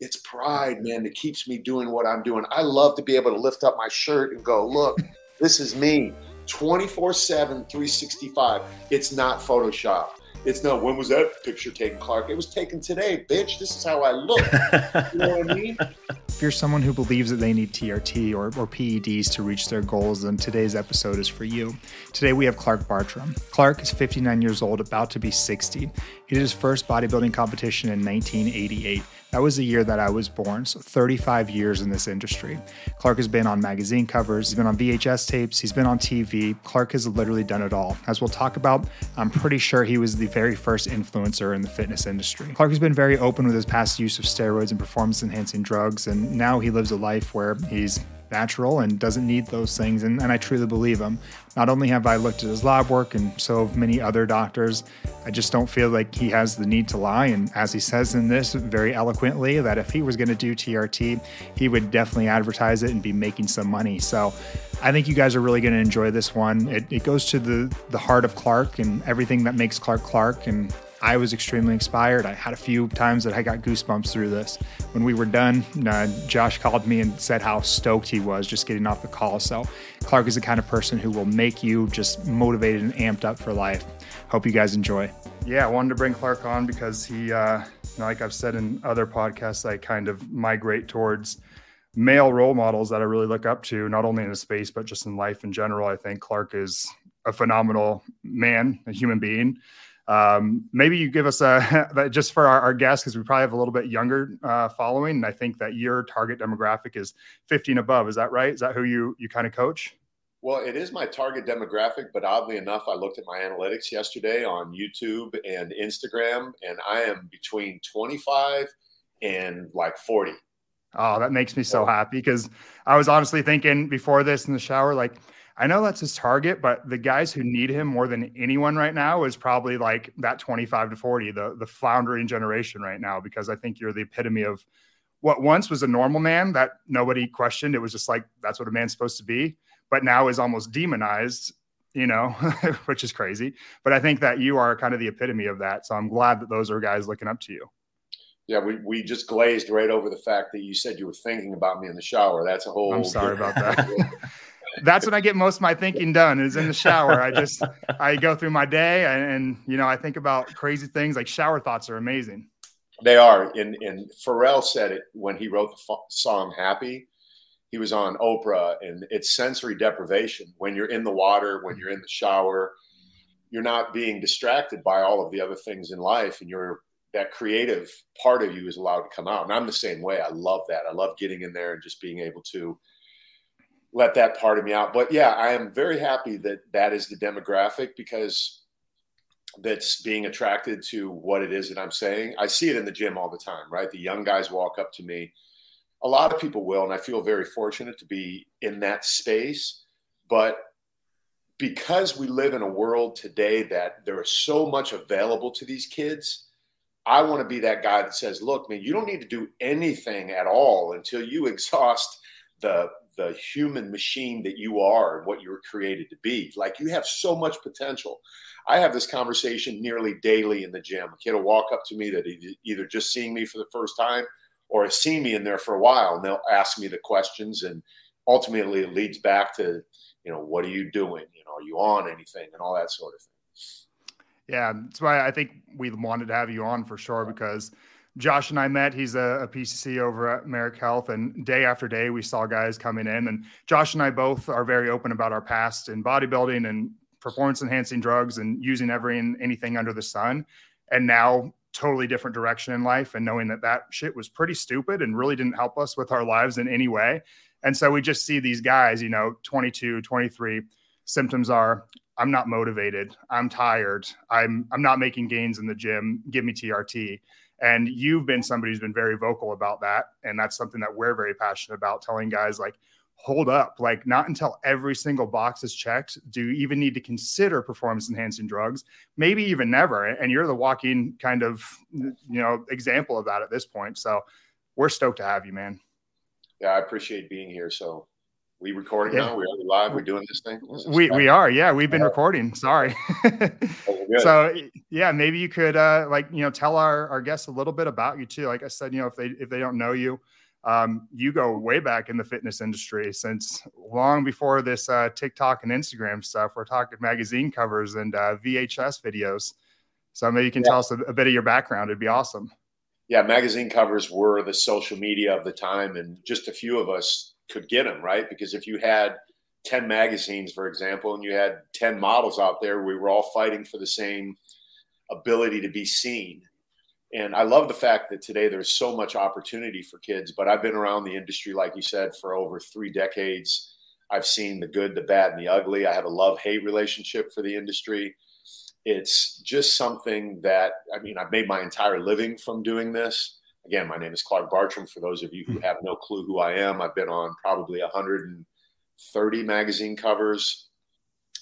it's pride, man, that keeps me doing what I'm doing. I love to be able to lift up my shirt and go, look, this is me 24 7, 365. It's not Photoshop. It's not, when was that picture taken, Clark? It was taken today, bitch. This is how I look. you know what I mean? If you're someone who believes that they need TRT or, or PEDs to reach their goals, then today's episode is for you. Today we have Clark Bartram. Clark is 59 years old, about to be 60. He did his first bodybuilding competition in 1988. That was the year that I was born, so 35 years in this industry. Clark has been on magazine covers, he's been on VHS tapes, he's been on TV. Clark has literally done it all. As we'll talk about, I'm pretty sure he was the very first influencer in the fitness industry. Clark has been very open with his past use of steroids and performance enhancing drugs, and now he lives a life where he's natural and doesn't need those things. And, and I truly believe him. Not only have I looked at his lab work and so have many other doctors, I just don't feel like he has the need to lie. And as he says in this very eloquently, that if he was going to do TRT, he would definitely advertise it and be making some money. So I think you guys are really going to enjoy this one. It, it goes to the, the heart of Clark and everything that makes Clark Clark. And I was extremely inspired. I had a few times that I got goosebumps through this. When we were done, uh, Josh called me and said how stoked he was just getting off the call. So, Clark is the kind of person who will make you just motivated and amped up for life. Hope you guys enjoy. Yeah, I wanted to bring Clark on because he, uh, like I've said in other podcasts, I kind of migrate towards male role models that I really look up to, not only in the space, but just in life in general. I think Clark is a phenomenal man, a human being. Um, maybe you give us a just for our, our guests because we probably have a little bit younger uh, following, and I think that your target demographic is 15 above. Is that right? Is that who you you kind of coach? Well, it is my target demographic, but oddly enough, I looked at my analytics yesterday on YouTube and Instagram, and I am between 25 and like 40. Oh, that makes me so happy because I was honestly thinking before this in the shower, like I know that's his target, but the guys who need him more than anyone right now is probably like that 25 to 40, the the floundering generation right now, because I think you're the epitome of what once was a normal man that nobody questioned. It was just like that's what a man's supposed to be, but now is almost demonized, you know, which is crazy. But I think that you are kind of the epitome of that. So I'm glad that those are guys looking up to you. Yeah, we, we just glazed right over the fact that you said you were thinking about me in the shower. That's a whole. I'm sorry about that. that's when I get most of my thinking done is in the shower. I just I go through my day and, and, you know I think about crazy things like shower thoughts are amazing. They are. And and Pharrell said it when he wrote the song Happy. He was on Oprah and it's sensory deprivation when you're in the water, when you're in the shower, you're not being distracted by all of the other things in life and you're that creative part of you is allowed to come out. And I'm the same way. I love that. I love getting in there and just being able to let that part of me out. But yeah, I am very happy that that is the demographic because that's being attracted to what it is that I'm saying. I see it in the gym all the time, right? The young guys walk up to me. A lot of people will, and I feel very fortunate to be in that space. But because we live in a world today that there is so much available to these kids, I want to be that guy that says, look, man, you don't need to do anything at all until you exhaust the the human machine that you are and what you were created to be. Like you have so much potential. I have this conversation nearly daily in the gym. A kid will walk up to me that either just seeing me for the first time or has seen me in there for a while, and they'll ask me the questions, and ultimately it leads back to, you know, what are you doing? You know, are you on anything, and all that sort of thing. Yeah, that's why I think we wanted to have you on for sure because Josh and I met. He's a, a, PCC over at Merrick Health, and day after day, we saw guys coming in. And Josh and I both are very open about our past in bodybuilding and performance enhancing drugs and using every anything under the sun. And now, totally different direction in life, and knowing that that shit was pretty stupid and really didn't help us with our lives in any way. And so we just see these guys, you know, 22, 23. Symptoms are I'm not motivated. I'm tired. I'm I'm not making gains in the gym. Give me TRT and you've been somebody who's been very vocal about that. And that's something that we're very passionate about telling guys like, hold up, like not until every single box is checked do you even need to consider performance enhancing drugs, maybe even never. And you're the walking kind of, you know, example of that at this point. So we're stoked to have you, man. Yeah, I appreciate being here. So We recording yeah. now? We are live. We're doing this thing. This we we are. Yeah, we've been recording. Sorry. oh, so yeah, maybe you could uh, like you know tell our our guests a little bit about you too. Like I said, you know if they if they don't know you, um, you go way back in the fitness industry since long before this uh, TikTok and Instagram stuff. We're talking magazine covers and uh, VHS videos. So maybe you can yeah. tell us a, a bit of your background. It'd be awesome. Yeah, magazine covers were the social media of the time, and just a few of us could get them right because if you had 10 magazines, for example, and you had 10 models out there, we were all fighting for the same ability to be seen and I love the fact that today there's so much opportunity for kids. But I've been around the industry, like you said, for over three decades. I've seen the good, the bad, and the ugly. I have a love hate relationship for the industry. It's just something that, I mean, I've made my entire living from doing this. Again, my name is Clark Bartram. For those of you who hmm. have no clue who I am, I've been on probably 130 magazine covers.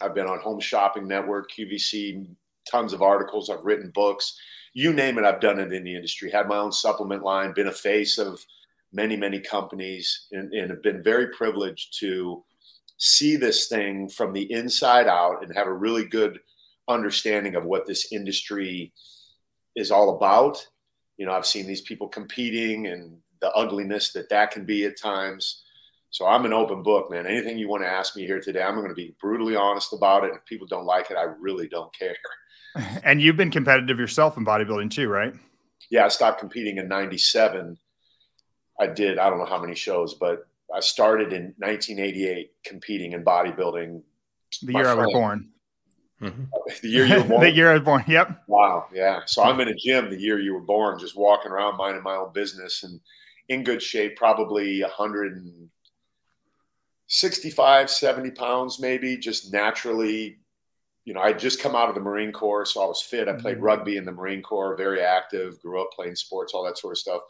I've been on Home Shopping Network, QVC, tons of articles. I've written books you name it, I've done it in the industry. Had my own supplement line, been a face of many, many companies, and, and have been very privileged to see this thing from the inside out and have a really good understanding of what this industry is all about. You know, I've seen these people competing and the ugliness that that can be at times. So I'm an open book, man. Anything you want to ask me here today, I'm going to be brutally honest about it. If people don't like it, I really don't care. And you've been competitive yourself in bodybuilding too, right? Yeah, I stopped competing in 97. I did, I don't know how many shows, but I started in 1988 competing in bodybuilding. The year I was born. Mm-hmm. The year you were born. the year I was born. Yep. Wow. Yeah. So I'm in a gym the year you were born, just walking around minding my own business and in good shape, probably 165, 70 pounds, maybe just naturally you know, I just come out of the Marine Corps, so I was fit. I played mm-hmm. rugby in the Marine Corps, very active, grew up playing sports, all that sort of stuff.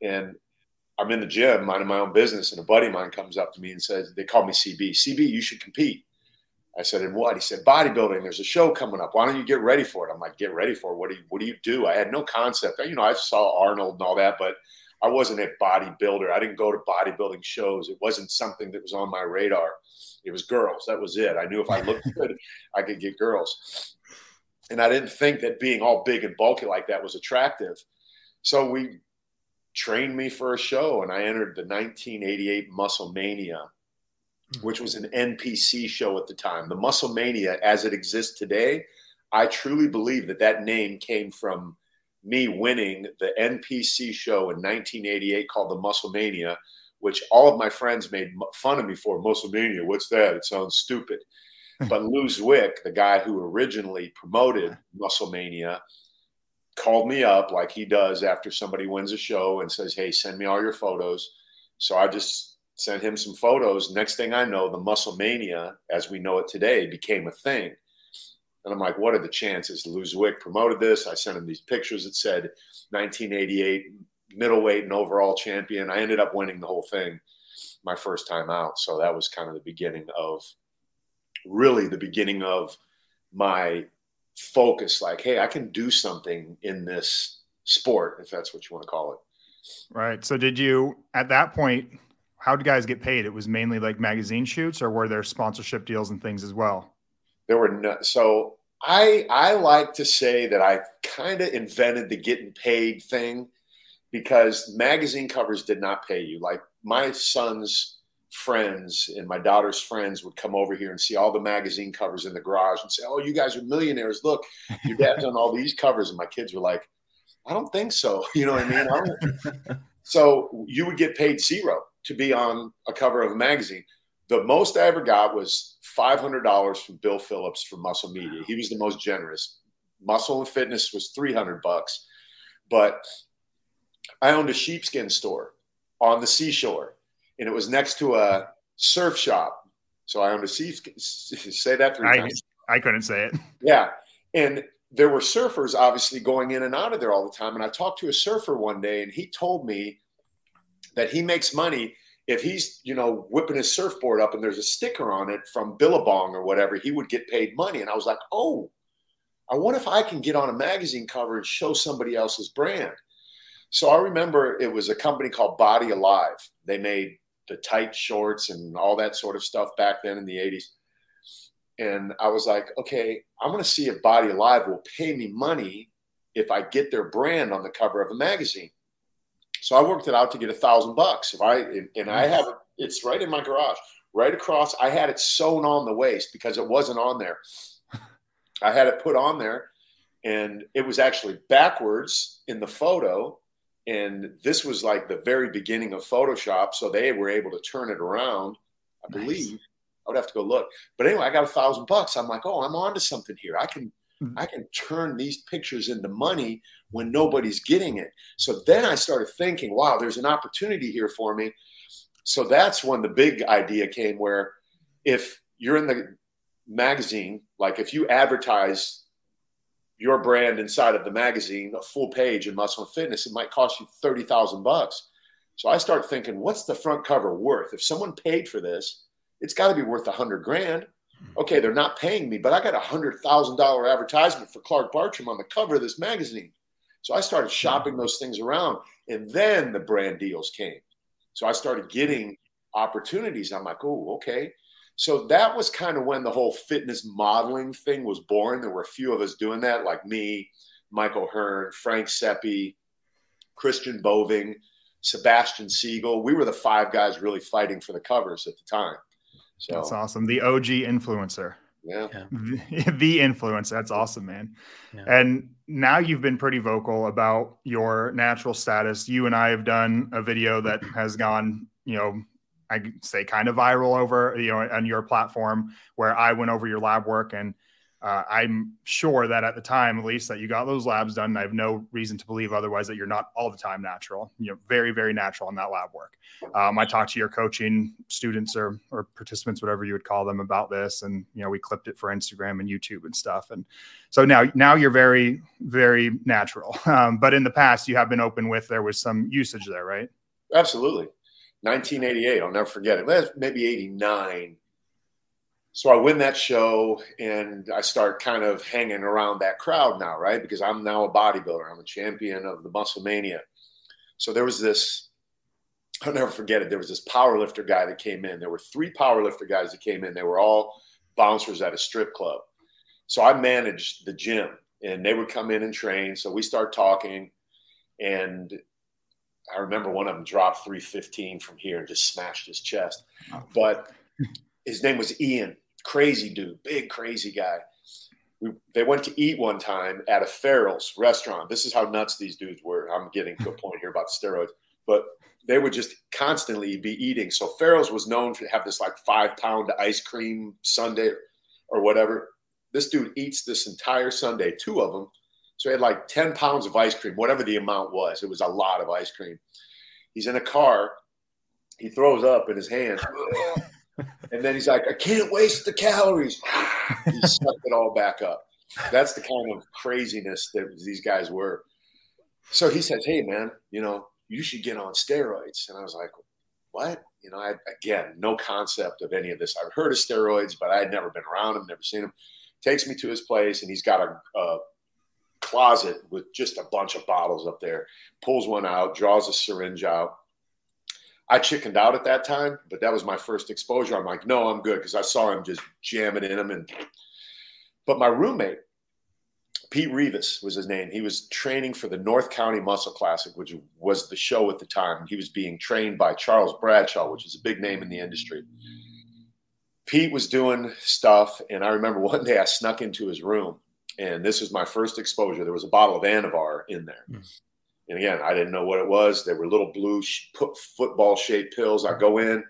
And I'm in the gym, minding my own business, and a buddy of mine comes up to me and says, they call me CB. CB, you should compete. I said, "In what?" He said, "Bodybuilding. There's a show coming up. Why don't you get ready for it?" I'm like, "Get ready for it? What do you What do you do?" I had no concept. You know, I saw Arnold and all that, but I wasn't a bodybuilder. I didn't go to bodybuilding shows. It wasn't something that was on my radar. It was girls. That was it. I knew if I looked good, I could get girls. And I didn't think that being all big and bulky like that was attractive. So we trained me for a show, and I entered the 1988 Muscle Mania. Which was an NPC show at the time. The Muscle Mania, as it exists today, I truly believe that that name came from me winning the NPC show in 1988 called the Muscle Mania, which all of my friends made fun of me for. Muscle Mania, what's that? It sounds stupid. Hmm. but Lou Zwick, the guy who originally promoted Muscle Mania, called me up like he does after somebody wins a show and says, Hey, send me all your photos. So I just sent him some photos. Next thing I know, the Muscle Mania, as we know it today, became a thing. And I'm like, what are the chances? Lou Zwick promoted this. I sent him these pictures that said 1988 middleweight and overall champion. I ended up winning the whole thing my first time out. So that was kind of the beginning of really the beginning of my focus like, hey, I can do something in this sport, if that's what you want to call it. Right. So did you at that point how did guys get paid? It was mainly like magazine shoots or were there sponsorship deals and things as well? There were no so I I like to say that I kind of invented the getting paid thing because magazine covers did not pay you. Like my son's friends and my daughter's friends would come over here and see all the magazine covers in the garage and say, "Oh, you guys are millionaires! Look, your dad's done all these covers." And my kids were like, "I don't think so." You know what I mean? I so you would get paid zero to be on a cover of a magazine. The most I ever got was five hundred dollars from Bill Phillips from Muscle Media. He was the most generous. Muscle and Fitness was three hundred bucks, but I owned a sheepskin store on the seashore, and it was next to a surf shop. So I owned a sheepskin. Say that three I, times. I couldn't say it. Yeah, and there were surfers obviously going in and out of there all the time. And I talked to a surfer one day, and he told me that he makes money if he's you know whipping his surfboard up and there's a sticker on it from Billabong or whatever. He would get paid money, and I was like, oh. I wonder if I can get on a magazine cover and show somebody else's brand. So I remember it was a company called Body Alive. They made the tight shorts and all that sort of stuff back then in the 80s. And I was like, okay, I'm going to see if Body Alive will pay me money if I get their brand on the cover of a magazine. So I worked it out to get a thousand bucks. If I and I have it, it's right in my garage, right across. I had it sewn on the waist because it wasn't on there. I had it put on there, and it was actually backwards in the photo. And this was like the very beginning of Photoshop, so they were able to turn it around. I nice. believe I would have to go look. But anyway, I got a thousand bucks. I'm like, oh, I'm onto something here. I can. Mm. I can turn these pictures into money when nobody's getting it. So then I started thinking, wow, there's an opportunity here for me. So that's when the big idea came where if you're in the magazine, like if you advertise your brand inside of the magazine, a full page in Muscle and Fitness, it might cost you 30,000 bucks. So I start thinking, what's the front cover worth? If someone paid for this, it's got to be worth a hundred grand. Okay, they're not paying me, but I got a hundred thousand dollar advertisement for Clark Bartram on the cover of this magazine. So I started shopping those things around, and then the brand deals came. So I started getting opportunities. I'm like, oh, okay. So that was kind of when the whole fitness modeling thing was born. There were a few of us doing that, like me, Michael Hearn, Frank Sepe, Christian Boeving, Sebastian Siegel. We were the five guys really fighting for the covers at the time. So that's awesome. The OG influencer. Yeah. The, the influence. That's awesome, man. Yeah. And now you've been pretty vocal about your natural status. You and I have done a video that has gone, you know, I say kind of viral over, you know, on your platform where I went over your lab work and uh, I'm sure that at the time, at least, that you got those labs done. I have no reason to believe otherwise that you're not all the time natural. You know, very, very natural in that lab work. Um, I talked to your coaching students or or participants, whatever you would call them, about this, and you know, we clipped it for Instagram and YouTube and stuff. And so now, now you're very, very natural. Um, but in the past, you have been open with there was some usage there, right? Absolutely. 1988, I'll never forget it. Maybe 89 so I win that show and I start kind of hanging around that crowd now, right? Because I'm now a bodybuilder. I'm a champion of the Muscle Mania. So there was this, I'll never forget it. There was this powerlifter guy that came in. There were three powerlifter guys that came in. They were all bouncers at a strip club. So I managed the gym and they would come in and train. So we start talking and I remember one of them dropped 315 from here and just smashed his chest. Oh. But his name was Ian crazy dude, big crazy guy. We, they went to eat one time at a Farrell's restaurant. This is how nuts these dudes were. I'm getting to a point here about steroids, but they would just constantly be eating. So Farrell's was known to have this like five pound ice cream sundae or whatever. This dude eats this entire sundae, two of them. So he had like 10 pounds of ice cream, whatever the amount was. It was a lot of ice cream. He's in a car. He throws up in his hand. and then he's like, I can't waste the calories. he sucked it all back up. That's the kind of craziness that these guys were. So he says, Hey, man, you know, you should get on steroids. And I was like, What? You know, I, again, no concept of any of this. I've heard of steroids, but I had never been around them, never seen them. Takes me to his place, and he's got a, a closet with just a bunch of bottles up there. Pulls one out, draws a syringe out, I chickened out at that time, but that was my first exposure. I'm like, no, I'm good because I saw him just jamming in him. And but my roommate, Pete Revis was his name. He was training for the North County Muscle Classic, which was the show at the time. He was being trained by Charles Bradshaw, which is a big name in the industry. Pete was doing stuff, and I remember one day I snuck into his room, and this was my first exposure. There was a bottle of Anavar in there. Mm. And again, I didn't know what it was. They were little blue football shaped pills. I go in,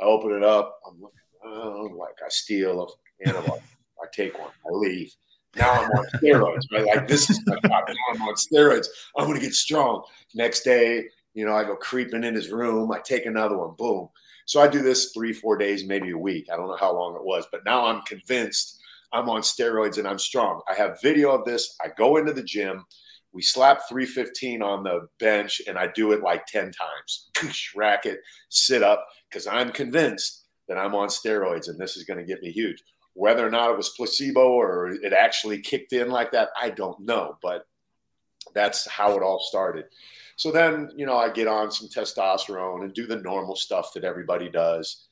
I open it up. I'm looking, oh, like I steal a antibiotic. I take one, I leave. Now I'm on steroids, right? Like this is my Now I'm on steroids. I'm going to get strong. Next day, you know, I go creeping in his room. I take another one. Boom. So I do this three, four days, maybe a week. I don't know how long it was, but now I'm convinced I'm on steroids and I'm strong. I have video of this. I go into the gym we slap 315 on the bench and I do it like 10 times. Racket, sit up, because I'm convinced that I'm on steroids and this is going to get me huge. Whether or not it was placebo or it actually kicked in like that, I don't know. But that's how it all started. So then, you know, I get on some testosterone and do the normal stuff that everybody does.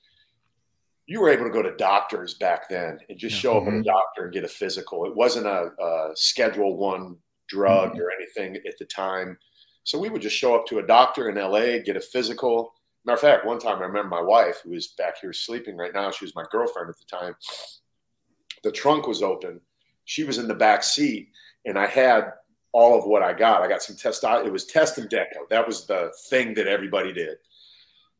You were able to go to doctors back then and just show mm-hmm. up at a doctor and get a physical. It wasn't a, a Schedule One drug mm-hmm. or anything at the time. So we would just show up to a doctor in LA, get a physical. Matter of fact, one time I remember my wife, who is back here sleeping right now, she was my girlfriend at the time. The trunk was open. She was in the back seat, and I had all of what I got. I got some test. It was test and deca. That was the thing that everybody did.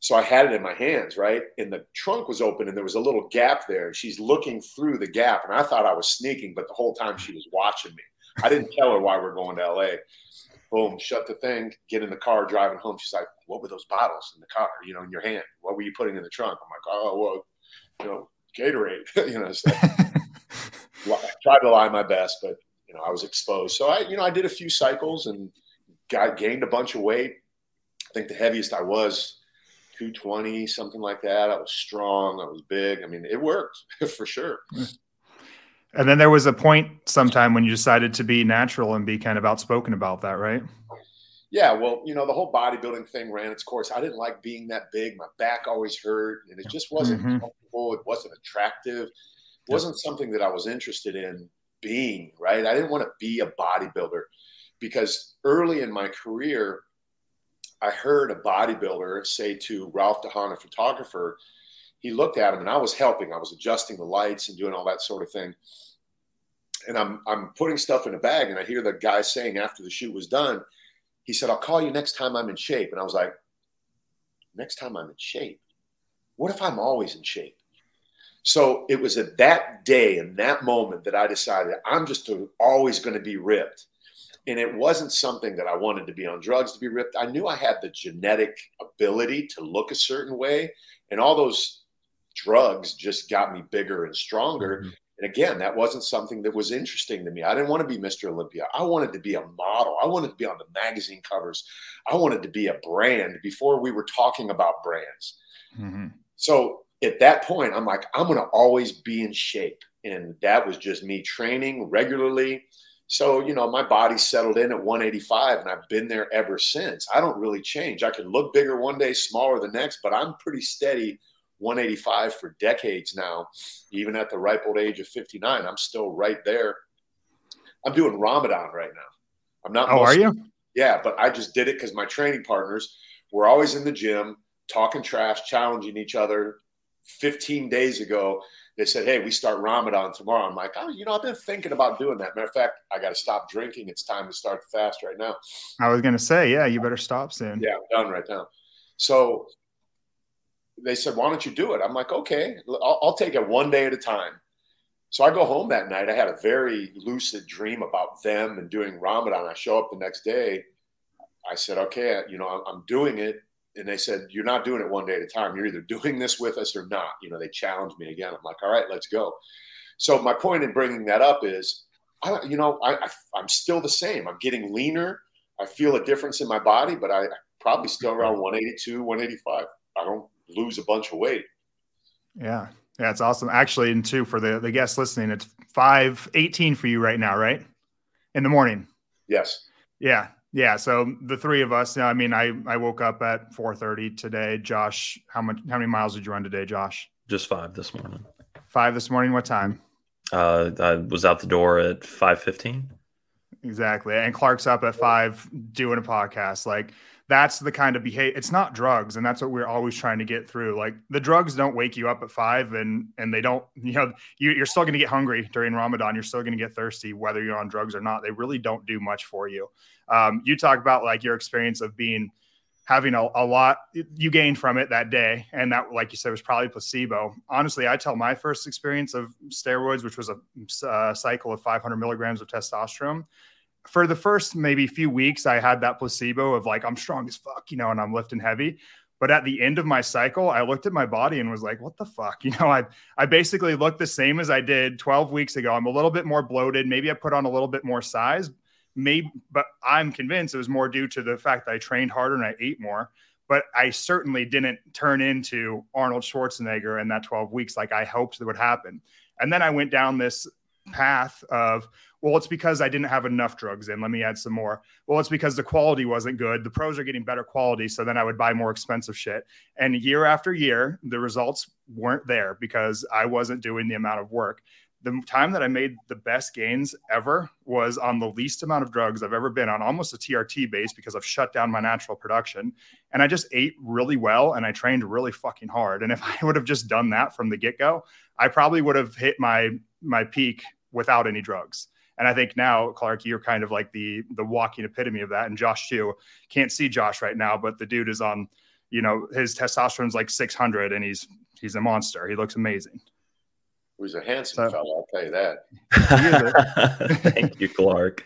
So I had it in my hands, right? And the trunk was open and there was a little gap there. She's looking through the gap. And I thought I was sneaking, but the whole time she was watching me. I didn't tell her why we're going to LA. Boom, shut the thing, get in the car, driving home. She's like, What were those bottles in the car, you know, in your hand? What were you putting in the trunk? I'm like, Oh, well, you know, Gatorade, you know, so I tried to lie my best, but you know, I was exposed. So I, you know, I did a few cycles and got gained a bunch of weight. I think the heaviest I was 220, something like that. I was strong. I was big. I mean, it worked for sure. And then there was a point sometime when you decided to be natural and be kind of outspoken about that, right? Yeah, well, you know, the whole bodybuilding thing ran its course. I didn't like being that big. My back always hurt, and it just wasn't mm-hmm. comfortable. It wasn't attractive. It wasn't something that I was interested in being, right? I didn't want to be a bodybuilder because early in my career, I heard a bodybuilder say to Ralph DeHaan, a photographer, he looked at him and I was helping. I was adjusting the lights and doing all that sort of thing. And I'm I'm putting stuff in a bag and I hear the guy saying after the shoot was done, he said, I'll call you next time I'm in shape. And I was like, next time I'm in shape? What if I'm always in shape? So it was at that day and that moment that I decided I'm just always going to be ripped. And it wasn't something that I wanted to be on drugs to be ripped. I knew I had the genetic ability to look a certain way. And all those drugs just got me bigger and stronger. Mm-hmm. And again, that wasn't something that was interesting to me. I didn't want to be Mr. Olympia. I wanted to be a model. I wanted to be on the magazine covers. I wanted to be a brand before we were talking about brands. Mm-hmm. So at that point, I'm like, I'm going to always be in shape. And that was just me training regularly. So, you know, my body settled in at 185 and I've been there ever since. I don't really change. I can look bigger one day, smaller the next, but I'm pretty steady 185 for decades now. Even at the ripe old age of 59, I'm still right there. I'm doing Ramadan right now. I'm not. Oh, are you? Yeah, but I just did it because my training partners were always in the gym talking trash, challenging each other, 15 days ago, they said, Hey, we start Ramadan tomorrow. I'm like, Oh, you know, I've been thinking about doing that. Matter of fact, I got to stop drinking. It's time to start the fast right now. I was going to say, Yeah, you better stop soon. Yeah, I'm done right now. So they said, Why don't you do it? I'm like, Okay, I'll, I'll take it one day at a time. So I go home that night. I had a very lucid dream about them and doing Ramadan. I show up the next day. I said, Okay, you know, I'm doing it and they said, You're not doing it one day at a time. You're either doing this with us or not. You know, they challenged me again. I'm like, All right, let's go. So, my point in bringing that up is, I, you know, I, I, am still the same. I'm getting leaner. I feel a difference in my body, but I probably still around 182, 185. I don't lose a bunch of weight. Yeah. Yeah, it's awesome. Actually, and two for the, the guests listening, it's 518 for you right now, right? In the morning. Yes. Yeah. Yeah, so the three of us. I mean, I I woke up at 4:30 today. Josh, how much? How many miles did you run today, Josh? Just five this morning. Five this morning. What time? Uh, I was out the door at 5:15. Exactly, and Clark's up at five doing a podcast. Like that's the kind of behavior it's not drugs and that's what we're always trying to get through like the drugs don't wake you up at five and and they don't you know you, are still going to get hungry during ramadan you're still going to get thirsty whether you're on drugs or not they really don't do much for you. Um, you talk about like your experience of being having a, a lot you gained from it that day and that like you said was probably placebo. Honestly i tell my first experience of steroids which was a, a cycle of 500 milligrams of testosterone for the first maybe few weeks, I had that placebo of like, I'm strong as fuck, you know, and I'm lifting heavy. But at the end of my cycle, I looked at my body and was like, what the fuck? You know, I, I basically looked the same as I did 12 weeks ago. I'm a little bit more bloated. Maybe I put on a little bit more size. Maybe, but I'm convinced it was more due to the fact that I trained harder and I ate more. But I certainly didn't turn into Arnold Schwarzenegger in that 12 weeks like I hoped that would happen. And then I went down this path of well it's because i didn't have enough drugs in. Let me add some more. Well it's because the quality wasn't good. The pros are getting better quality so then i would buy more expensive shit. And year after year the results weren't there because i wasn't doing the amount of work. The time that I made the best gains ever was on the least amount of drugs I've ever been on, almost a TRT base because I've shut down my natural production. And I just ate really well and I trained really fucking hard. And if I would have just done that from the get go, I probably would have hit my my peak without any drugs. And I think now, Clark, you're kind of like the the walking epitome of that. And Josh too. Can't see Josh right now, but the dude is on, you know, his testosterone's like 600 and he's he's a monster. He looks amazing. He's a handsome so, fellow, I'll tell you that. Thank you, Clark.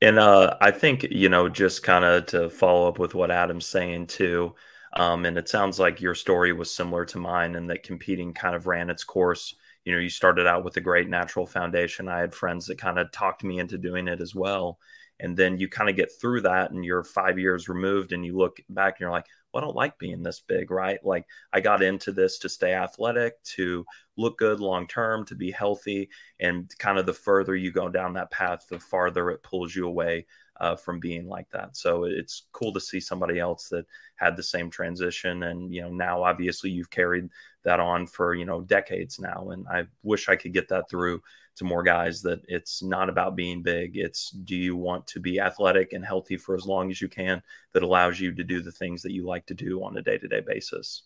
And uh, I think, you know, just kind of to follow up with what Adam's saying too, um, and it sounds like your story was similar to mine and that competing kind of ran its course. You know, you started out with a great natural foundation. I had friends that kind of talked me into doing it as well. And then you kind of get through that and you're five years removed and you look back and you're like, well, I don't like being this big, right? Like I got into this to stay athletic, to look good long term, to be healthy. And kind of the further you go down that path, the farther it pulls you away uh, from being like that. So it's cool to see somebody else that had the same transition. And, you know, now obviously you've carried that on for, you know, decades now. And I wish I could get that through to more guys that it's not about being big. It's do you want to be athletic and healthy for as long as you can that allows you to do the things that you like to do on a day to day basis?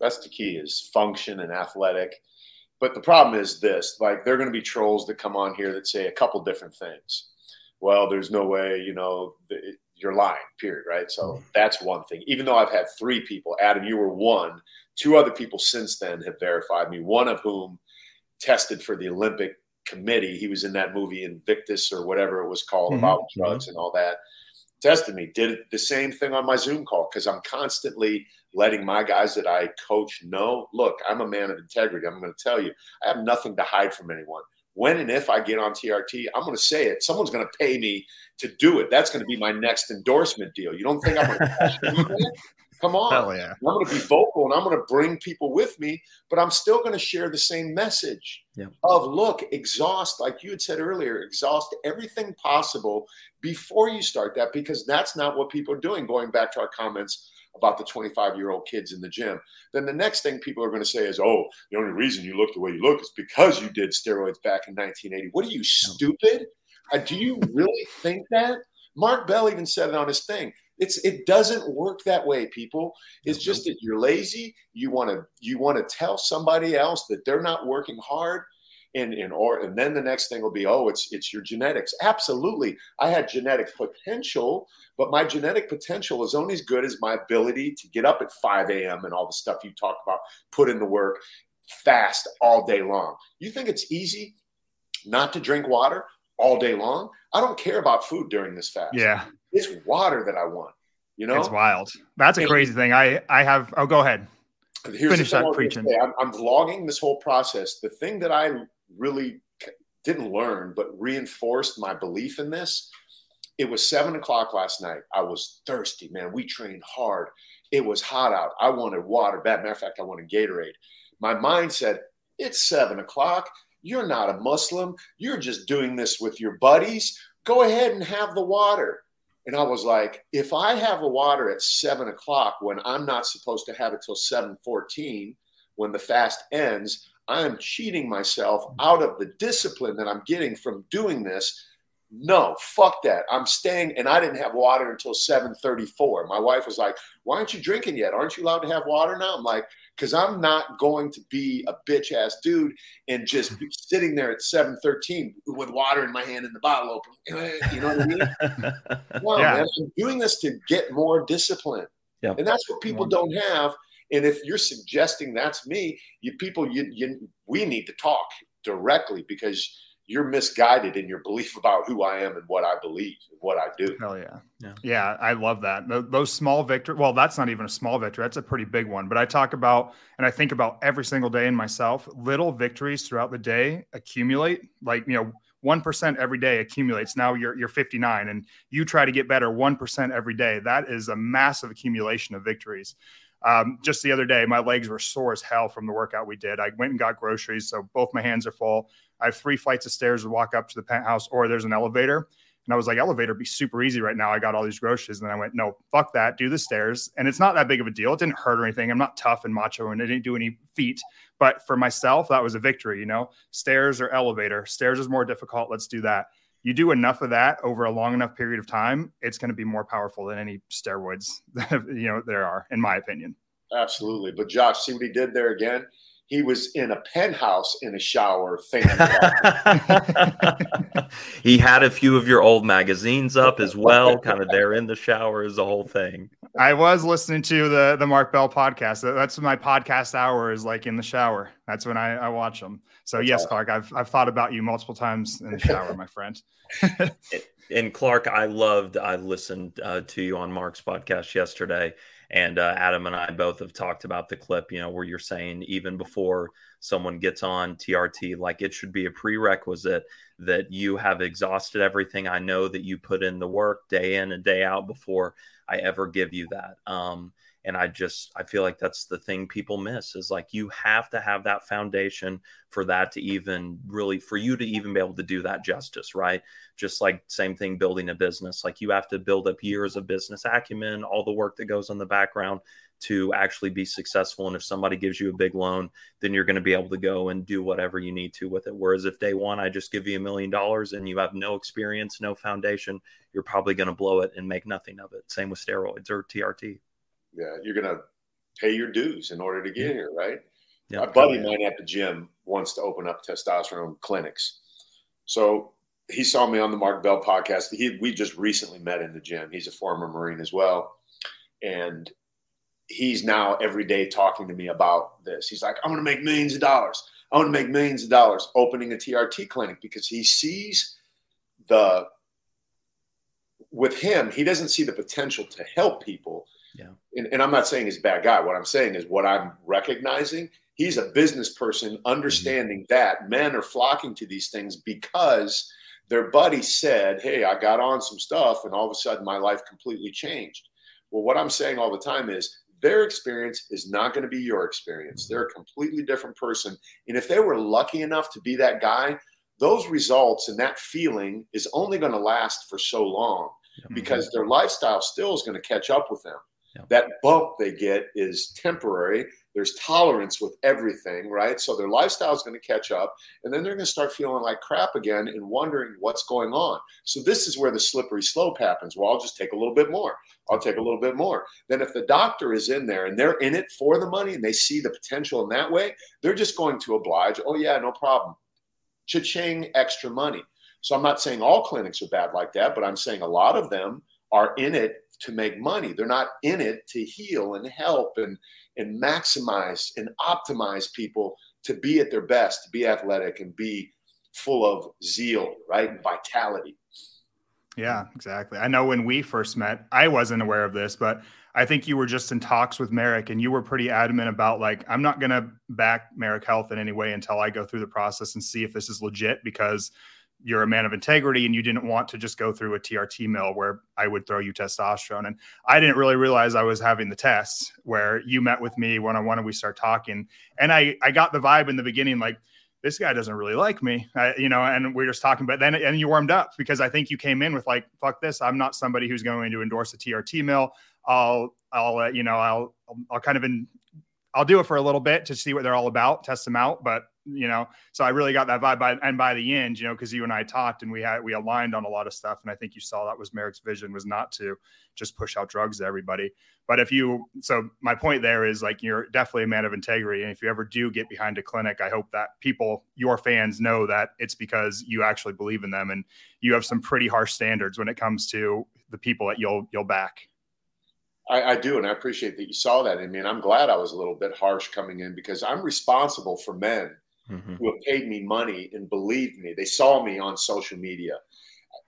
That's the key is function and athletic. But the problem is this like, there are going to be trolls that come on here that say a couple different things. Well, there's no way, you know, you're lying, period, right? So mm-hmm. that's one thing. Even though I've had three people, Adam, you were one, two other people since then have verified me, one of whom tested for the Olympic committee. He was in that movie Invictus or whatever it was called mm-hmm. about drugs and all that. Tested me, did the same thing on my Zoom call because I'm constantly letting my guys that I coach know look, I'm a man of integrity. I'm going to tell you, I have nothing to hide from anyone. When and if I get on TRT, I'm going to say it. Someone's going to pay me to do it. That's going to be my next endorsement deal. You don't think I'm going to Come on. Hell yeah. I'm going to be vocal and I'm going to bring people with me, but I'm still going to share the same message yeah. of look, exhaust, like you had said earlier, exhaust everything possible before you start that because that's not what people are doing. Going back to our comments about the 25 year old kids in the gym. Then the next thing people are going to say is, oh, the only reason you look the way you look is because you did steroids back in 1980. What are you, stupid? Uh, do you really think that? Mark Bell even said it on his thing. It's it doesn't work that way, people. It's just that you're lazy. You want to you want to tell somebody else that they're not working hard. And, and or and then the next thing will be oh it's it's your genetics absolutely i had genetic potential but my genetic potential is only as good as my ability to get up at 5 a.m and all the stuff you talk about put in the work fast all day long you think it's easy not to drink water all day long i don't care about food during this fast yeah it's water that I want. You know, it's wild. That's a and, crazy thing. I I have. Oh, go ahead. Finish that preaching. I'm, I'm vlogging this whole process. The thing that I really didn't learn, but reinforced my belief in this. It was seven o'clock last night. I was thirsty, man. We trained hard. It was hot out. I wanted water. Bad matter of fact, I wanted Gatorade. My mind said, "It's seven o'clock. You're not a Muslim. You're just doing this with your buddies. Go ahead and have the water." And I was like, if I have a water at seven o'clock when I'm not supposed to have it till 714, when the fast ends, I am cheating myself out of the discipline that I'm getting from doing this. No, fuck that. I'm staying, and I didn't have water until 7:34. My wife was like, "Why aren't you drinking yet? Aren't you allowed to have water now?" I'm like, because I'm not going to be a bitch ass dude and just be sitting there at 713 with water in my hand and the bottle open. You know what I mean? no, yeah. man, I'm doing this to get more discipline. Yep. And that's what people don't have. And if you're suggesting that's me, you people, you, you we need to talk directly because you're misguided in your belief about who I am and what I believe and what I do. Hell yeah. Yeah. Yeah. I love that. Those small victories. Well, that's not even a small victory. That's a pretty big one. But I talk about, and I think about every single day in myself, little victories throughout the day accumulate. Like, you know, 1% every day accumulates. Now you're, you're 59 and you try to get better 1% every day. That is a massive accumulation of victories. Um, just the other day, my legs were sore as hell from the workout we did. I went and got groceries, so both my hands are full. I have three flights of stairs to walk up to the penthouse, or there's an elevator. And I was like, elevator be super easy right now. I got all these groceries. And then I went, no, fuck that. Do the stairs. And it's not that big of a deal. It didn't hurt or anything. I'm not tough and macho and I didn't do any feet. But for myself, that was a victory, you know, stairs or elevator. Stairs is more difficult. Let's do that. You do enough of that over a long enough period of time, it's going to be more powerful than any steroids that, you know, there are, in my opinion. Absolutely. But Josh, see what he did there again? he was in a penthouse in a shower thinking he had a few of your old magazines up as well kind of there in the shower is the whole thing i was listening to the the mark bell podcast that's my podcast hour is like in the shower that's when i, I watch them so that's yes awesome. clark I've, I've thought about you multiple times in the shower my friend and clark i loved i listened uh, to you on mark's podcast yesterday and uh, Adam and I both have talked about the clip, you know, where you're saying even before someone gets on TRT, like it should be a prerequisite that you have exhausted everything. I know that you put in the work day in and day out before I ever give you that. Um, and i just i feel like that's the thing people miss is like you have to have that foundation for that to even really for you to even be able to do that justice right just like same thing building a business like you have to build up years of business acumen all the work that goes on the background to actually be successful and if somebody gives you a big loan then you're going to be able to go and do whatever you need to with it whereas if day one i just give you a million dollars and you have no experience no foundation you're probably going to blow it and make nothing of it same with steroids or trt yeah, you're gonna pay your dues in order to get here, right? Yeah. My buddy mine at the gym wants to open up testosterone clinics. So he saw me on the Mark Bell podcast. He we just recently met in the gym. He's a former Marine as well. And he's now every day talking to me about this. He's like, I'm going to make millions of dollars. I want to make millions of dollars opening a TRT clinic because he sees the with him, he doesn't see the potential to help people yeah. And, and I'm not saying he's a bad guy. What I'm saying is what I'm recognizing. He's a business person, understanding mm-hmm. that men are flocking to these things because their buddy said, Hey, I got on some stuff, and all of a sudden my life completely changed. Well, what I'm saying all the time is their experience is not going to be your experience. They're a completely different person. And if they were lucky enough to be that guy, those results and that feeling is only going to last for so long because their lifestyle still is going to catch up with them. Yeah. That bump they get is temporary. There's tolerance with everything, right? So their lifestyle is going to catch up, and then they're going to start feeling like crap again and wondering what's going on. So this is where the slippery slope happens. Well, I'll just take a little bit more. I'll take a little bit more. Then if the doctor is in there and they're in it for the money and they see the potential in that way, they're just going to oblige. Oh yeah, no problem. Cha-ching, extra money. So I'm not saying all clinics are bad like that, but I'm saying a lot of them are in it to make money. They're not in it to heal and help and and maximize and optimize people to be at their best, to be athletic and be full of zeal, right? And vitality. Yeah, exactly. I know when we first met, I wasn't aware of this, but I think you were just in talks with Merrick and you were pretty adamant about like, I'm not going to back Merrick Health in any way until I go through the process and see if this is legit because you're a man of integrity and you didn't want to just go through a TRT mill where I would throw you testosterone. And I didn't really realize I was having the tests where you met with me one on one and we start talking. And I, I got the vibe in the beginning, like, this guy doesn't really like me, I, you know, and we are just talking, but then, and you warmed up because I think you came in with like, fuck this. I'm not somebody who's going to endorse a TRT mill. I'll, I'll, uh, you know, I'll, I'll kind of in, I'll do it for a little bit to see what they're all about, test them out. But you know, so I really got that vibe. By, and by the end, you know, because you and I talked and we had we aligned on a lot of stuff, and I think you saw that was Merrick's vision was not to just push out drugs to everybody. But if you, so my point there is like you're definitely a man of integrity, and if you ever do get behind a clinic, I hope that people, your fans, know that it's because you actually believe in them, and you have some pretty harsh standards when it comes to the people that you'll you'll back. I, I, do, and I appreciate that you saw that in me. And I'm glad I was a little bit harsh coming in because I'm responsible for men mm-hmm. who have paid me money and believed me. They saw me on social media.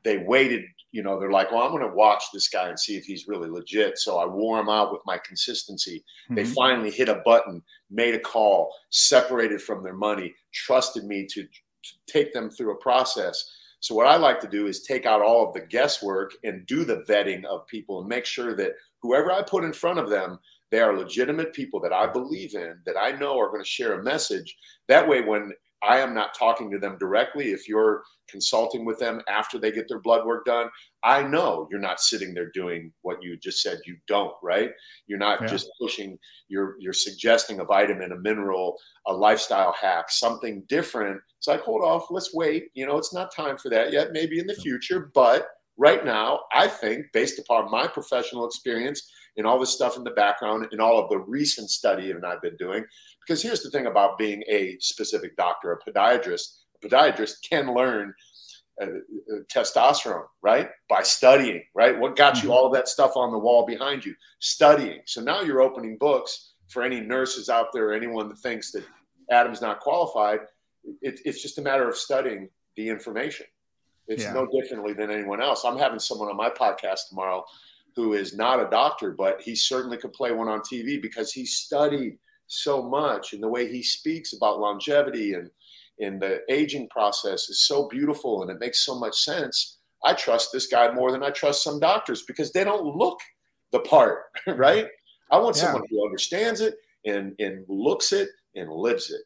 They waited, you know, they're like, well, I'm going to watch this guy and see if he's really legit. So I wore him out with my consistency. Mm-hmm. They finally hit a button, made a call, separated from their money, trusted me to, to take them through a process So what I like to do is take out all of the guesswork and do the vetting of people and make sure that whoever I put in front of them, they are legitimate people that I believe in, that I know are going to share a message. That way, when I am not talking to them directly. If you're consulting with them after they get their blood work done, I know you're not sitting there doing what you just said you don't, right? You're not yeah. just pushing, you're you're suggesting a vitamin, a mineral, a lifestyle hack, something different. It's like, hold off, let's wait. You know, it's not time for that yet, maybe in the future, but right now, I think based upon my professional experience and all the stuff in the background and all of the recent study that I've been doing. Because here's the thing about being a specific doctor, a podiatrist. A podiatrist can learn uh, uh, testosterone, right? By studying, right? What got you mm-hmm. all of that stuff on the wall behind you? Studying. So now you're opening books for any nurses out there, or anyone that thinks that Adam's not qualified. It, it's just a matter of studying the information. It's yeah. no differently than anyone else. I'm having someone on my podcast tomorrow who is not a doctor, but he certainly could play one on TV because he studied so much and the way he speaks about longevity and in the aging process is so beautiful and it makes so much sense. I trust this guy more than I trust some doctors because they don't look the part, right? I want yeah. someone who understands it and, and looks it and lives it.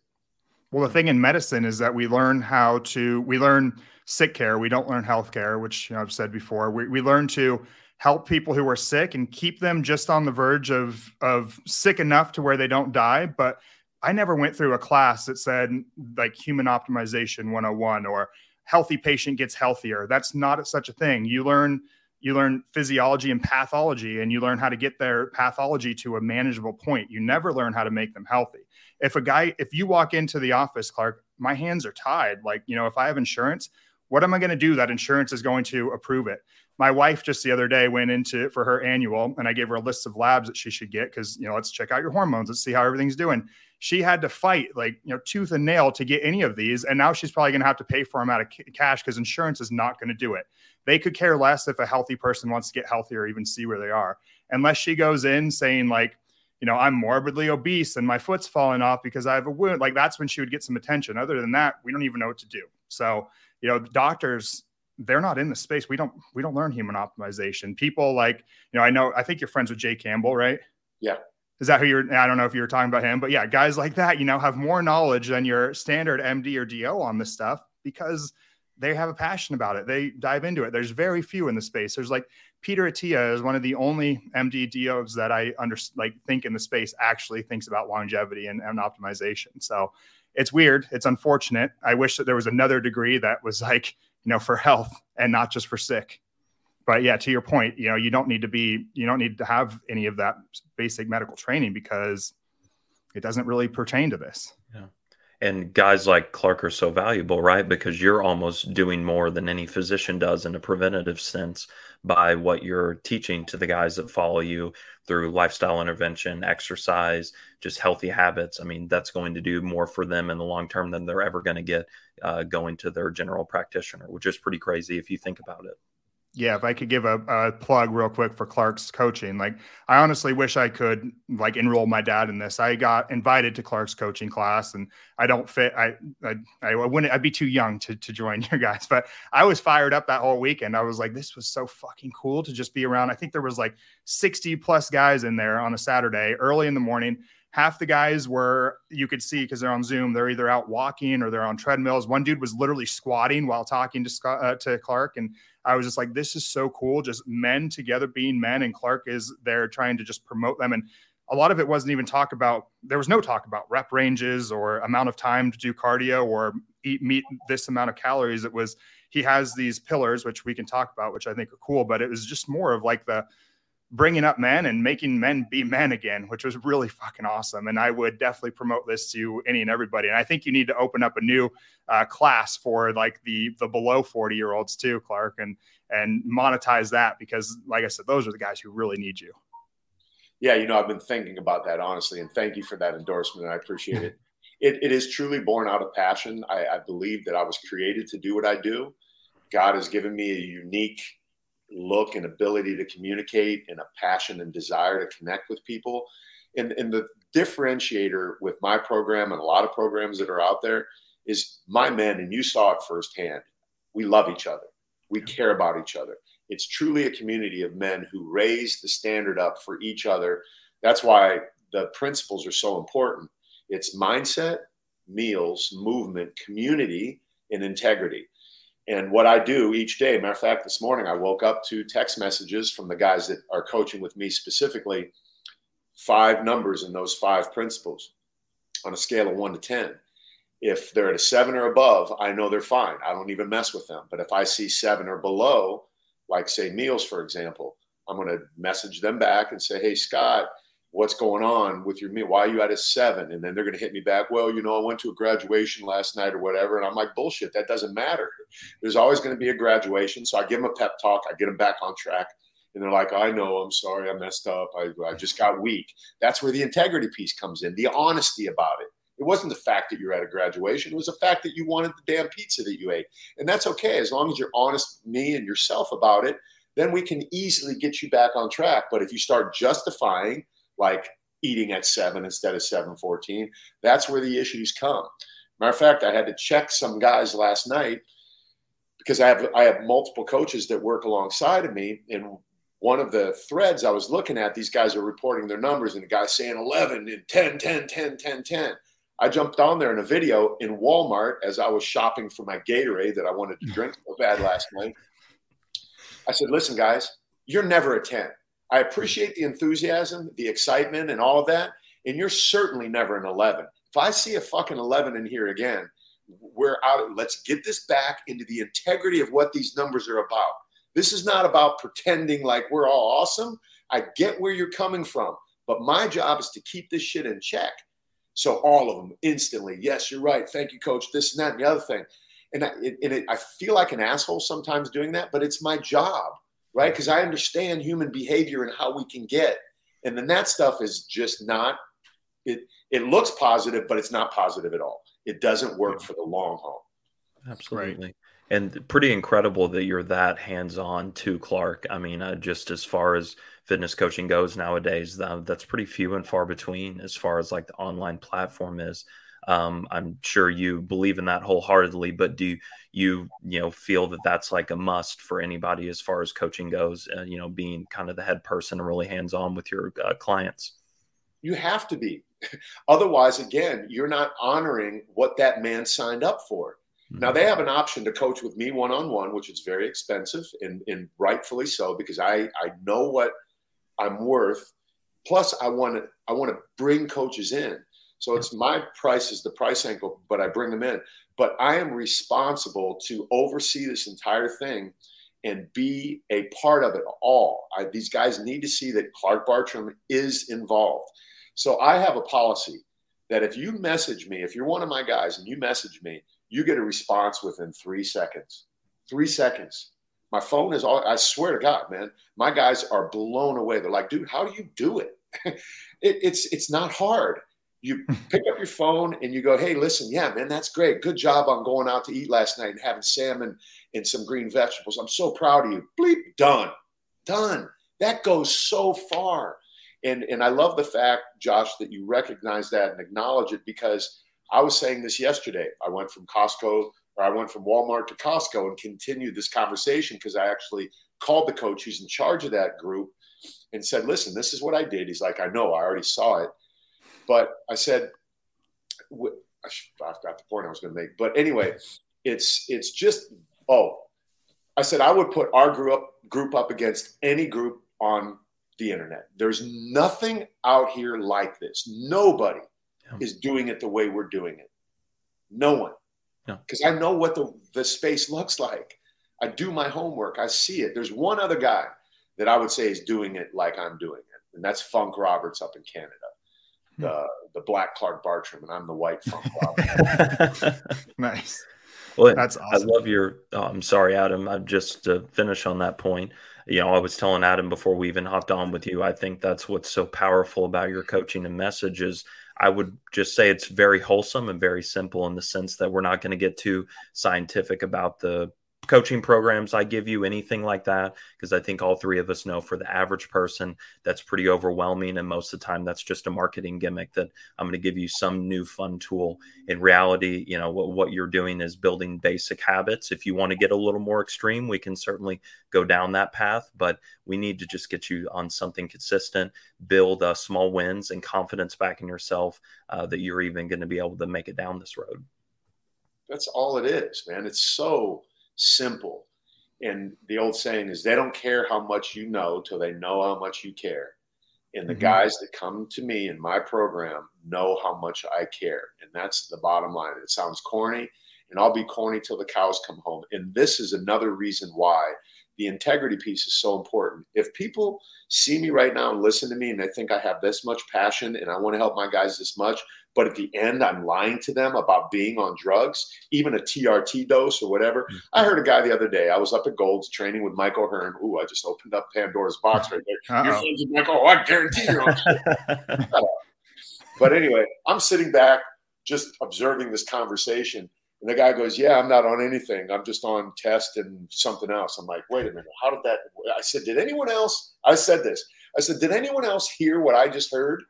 Well, the thing in medicine is that we learn how to, we learn sick care. We don't learn health care, which you know, I've said before. We, we learn to help people who are sick and keep them just on the verge of of sick enough to where they don't die. But i never went through a class that said like human optimization 101 or healthy patient gets healthier. That's not such a thing. You learn you learn physiology and pathology and you learn how to get their pathology to a manageable point. You never learn how to make them healthy. If a guy if you walk into the office clark my hands are tied. Like you know if i have insurance what am i going to do that insurance is going to approve it my wife just the other day went into for her annual and I gave her a list of labs that she should get because you know let's check out your hormones, let's see how everything's doing. She had to fight like you know tooth and nail to get any of these, and now she's probably going to have to pay for them out of cash because insurance is not going to do it. They could care less if a healthy person wants to get healthy or even see where they are, unless she goes in saying like you know, I'm morbidly obese and my foot's falling off because I have a wound. Like that's when she would get some attention. Other than that, we don't even know what to do. So, you know, doctors they're not in the space. We don't we don't learn human optimization. People like, you know, I know I think you're friends with Jay Campbell, right? Yeah. Is that who you're I don't know if you were talking about him, but yeah, guys like that, you know, have more knowledge than your standard MD or DO on this stuff because they have a passion about it. They dive into it. There's very few in the space. There's like Peter Attia is one of the only MD DOs that I under like think in the space actually thinks about longevity and, and optimization. So it's weird. It's unfortunate. I wish that there was another degree that was like you know, for health and not just for sick. But yeah, to your point, you know, you don't need to be, you don't need to have any of that basic medical training because it doesn't really pertain to this. Yeah. And guys like Clark are so valuable, right? Because you're almost doing more than any physician does in a preventative sense by what you're teaching to the guys that follow you through lifestyle intervention, exercise, just healthy habits. I mean, that's going to do more for them in the long term than they're ever going to get uh, going to their general practitioner, which is pretty crazy if you think about it yeah, if I could give a, a, plug real quick for Clark's coaching, like I honestly wish I could like enroll my dad in this. I got invited to Clark's coaching class, and I don't fit. I I, I wouldn't. I'd be too young to to join your guys, but I was fired up that whole weekend. I was like, this was so fucking cool to just be around. I think there was like sixty plus guys in there on a Saturday, early in the morning. Half the guys were you could see because they're on Zoom. They're either out walking or they're on treadmills. One dude was literally squatting while talking to Scott, uh, to Clark, and I was just like, this is so cool. Just men together being men. And Clark is there trying to just promote them. And a lot of it wasn't even talk about, there was no talk about rep ranges or amount of time to do cardio or eat meet this amount of calories. It was, he has these pillars, which we can talk about, which I think are cool, but it was just more of like the, bringing up men and making men be men again, which was really fucking awesome. And I would definitely promote this to any and everybody. And I think you need to open up a new uh, class for like the the below 40 year olds too, Clark, and and monetize that because, like I said, those are the guys who really need you. Yeah, you know, I've been thinking about that honestly, and thank you for that endorsement. And I appreciate it. It, it is truly born out of passion. I, I believe that I was created to do what I do. God has given me a unique look and ability to communicate and a passion and desire to connect with people. And, and the differentiator with my program and a lot of programs that are out there is my men, and you saw it firsthand. we love each other. We care about each other. It's truly a community of men who raise the standard up for each other. That's why the principles are so important. It's mindset, meals, movement, community, and integrity. And what I do each day, matter of fact, this morning I woke up to text messages from the guys that are coaching with me specifically, five numbers in those five principles on a scale of one to 10. If they're at a seven or above, I know they're fine. I don't even mess with them. But if I see seven or below, like say meals, for example, I'm going to message them back and say, Hey, Scott, what's going on with your meal? Why are you at a seven? And then they're going to hit me back. Well, you know, I went to a graduation last night or whatever. And I'm like, bullshit, that doesn't matter. There's always going to be a graduation. So I give them a pep talk. I get them back on track. And they're like, I know, I'm sorry, I messed up. I, I just got weak. That's where the integrity piece comes in, the honesty about it. It wasn't the fact that you're at a graduation. It was the fact that you wanted the damn pizza that you ate. And that's okay. As long as you're honest with me and yourself about it, then we can easily get you back on track. But if you start justifying like eating at seven instead of 714. That's where the issues come. Matter of fact, I had to check some guys last night because I have I have multiple coaches that work alongside of me. And one of the threads I was looking at, these guys are reporting their numbers, and the guy's saying 11 and 10, 10, 10, 10, 10. I jumped on there in a video in Walmart as I was shopping for my Gatorade that I wanted to drink so bad last night. I said, listen, guys, you're never a 10. I appreciate the enthusiasm, the excitement, and all of that. And you're certainly never an 11. If I see a fucking 11 in here again, we're out. Let's get this back into the integrity of what these numbers are about. This is not about pretending like we're all awesome. I get where you're coming from, but my job is to keep this shit in check. So all of them instantly, yes, you're right. Thank you, coach. This and that and the other thing. And I, and it, I feel like an asshole sometimes doing that, but it's my job right? Because I understand human behavior and how we can get. And then that stuff is just not, it, it looks positive, but it's not positive at all. It doesn't work for the long haul. Absolutely. Right. And pretty incredible that you're that hands on too, Clark. I mean, uh, just as far as fitness coaching goes nowadays, uh, that's pretty few and far between as far as like the online platform is. Um, I'm sure you believe in that wholeheartedly, but do you, you know, feel that that's like a must for anybody as far as coaching goes? Uh, you know, being kind of the head person and really hands on with your uh, clients. You have to be. Otherwise, again, you're not honoring what that man signed up for. Mm-hmm. Now they have an option to coach with me one on one, which is very expensive and, and rightfully so because I I know what I'm worth. Plus, I want to I want to bring coaches in. So it's my price is the price angle, but I bring them in. But I am responsible to oversee this entire thing and be a part of it all. I, these guys need to see that Clark Bartram is involved. So I have a policy that if you message me, if you're one of my guys and you message me, you get a response within three seconds. Three seconds. My phone is all, I swear to God, man, my guys are blown away. They're like, dude, how do you do it? it it's, it's not hard you pick up your phone and you go, hey, listen, yeah, man, that's great. Good job on going out to eat last night and having salmon and some green vegetables. I'm so proud of you. Bleep, done, done. That goes so far. And, and I love the fact, Josh, that you recognize that and acknowledge it because I was saying this yesterday. I went from Costco or I went from Walmart to Costco and continued this conversation because I actually called the coach who's in charge of that group and said, listen, this is what I did. He's like, I know, I already saw it but I said, I forgot the point I was going to make. But anyway, it's it's just oh, I said I would put our group up, group up against any group on the internet. There's nothing out here like this. Nobody yeah. is doing it the way we're doing it. No one. Because I know what the, the space looks like. I do my homework. I see it. There's one other guy that I would say is doing it like I'm doing it, and that's Funk Roberts up in Canada the the black Clark Bartram, and I'm the white Funk bob. nice. Well, that's awesome. I love your. Oh, I'm sorry, Adam. I just to finish on that point. You know, I was telling Adam before we even hopped on with you. I think that's what's so powerful about your coaching and messages. I would just say it's very wholesome and very simple in the sense that we're not going to get too scientific about the coaching programs I give you, anything like that, because I think all three of us know for the average person, that's pretty overwhelming. And most of the time, that's just a marketing gimmick that I'm going to give you some new fun tool. In reality, you know, what, what you're doing is building basic habits. If you want to get a little more extreme, we can certainly go down that path, but we need to just get you on something consistent, build uh, small wins and confidence back in yourself uh, that you're even going to be able to make it down this road. That's all it is, man. It's so simple. And the old saying is they don't care how much you know till they know how much you care. And the mm-hmm. guys that come to me in my program know how much I care. And that's the bottom line. It sounds corny, and I'll be corny till the cows come home. And this is another reason why the integrity piece is so important. If people see me right now and listen to me and they think I have this much passion and I want to help my guys this much, but at the end I'm lying to them about being on drugs, even a TRT dose or whatever. Mm-hmm. I heard a guy the other day. I was up at Gold's training with Michael Hearn. Ooh, I just opened up Pandora's box right there. Your friends with Michael. Oh, I guarantee you. but anyway, I'm sitting back just observing this conversation and the guy goes, Yeah, I'm not on anything. I'm just on test and something else. I'm like, Wait a minute. How did that? I said, Did anyone else? I said this. I said, Did anyone else hear what I just heard?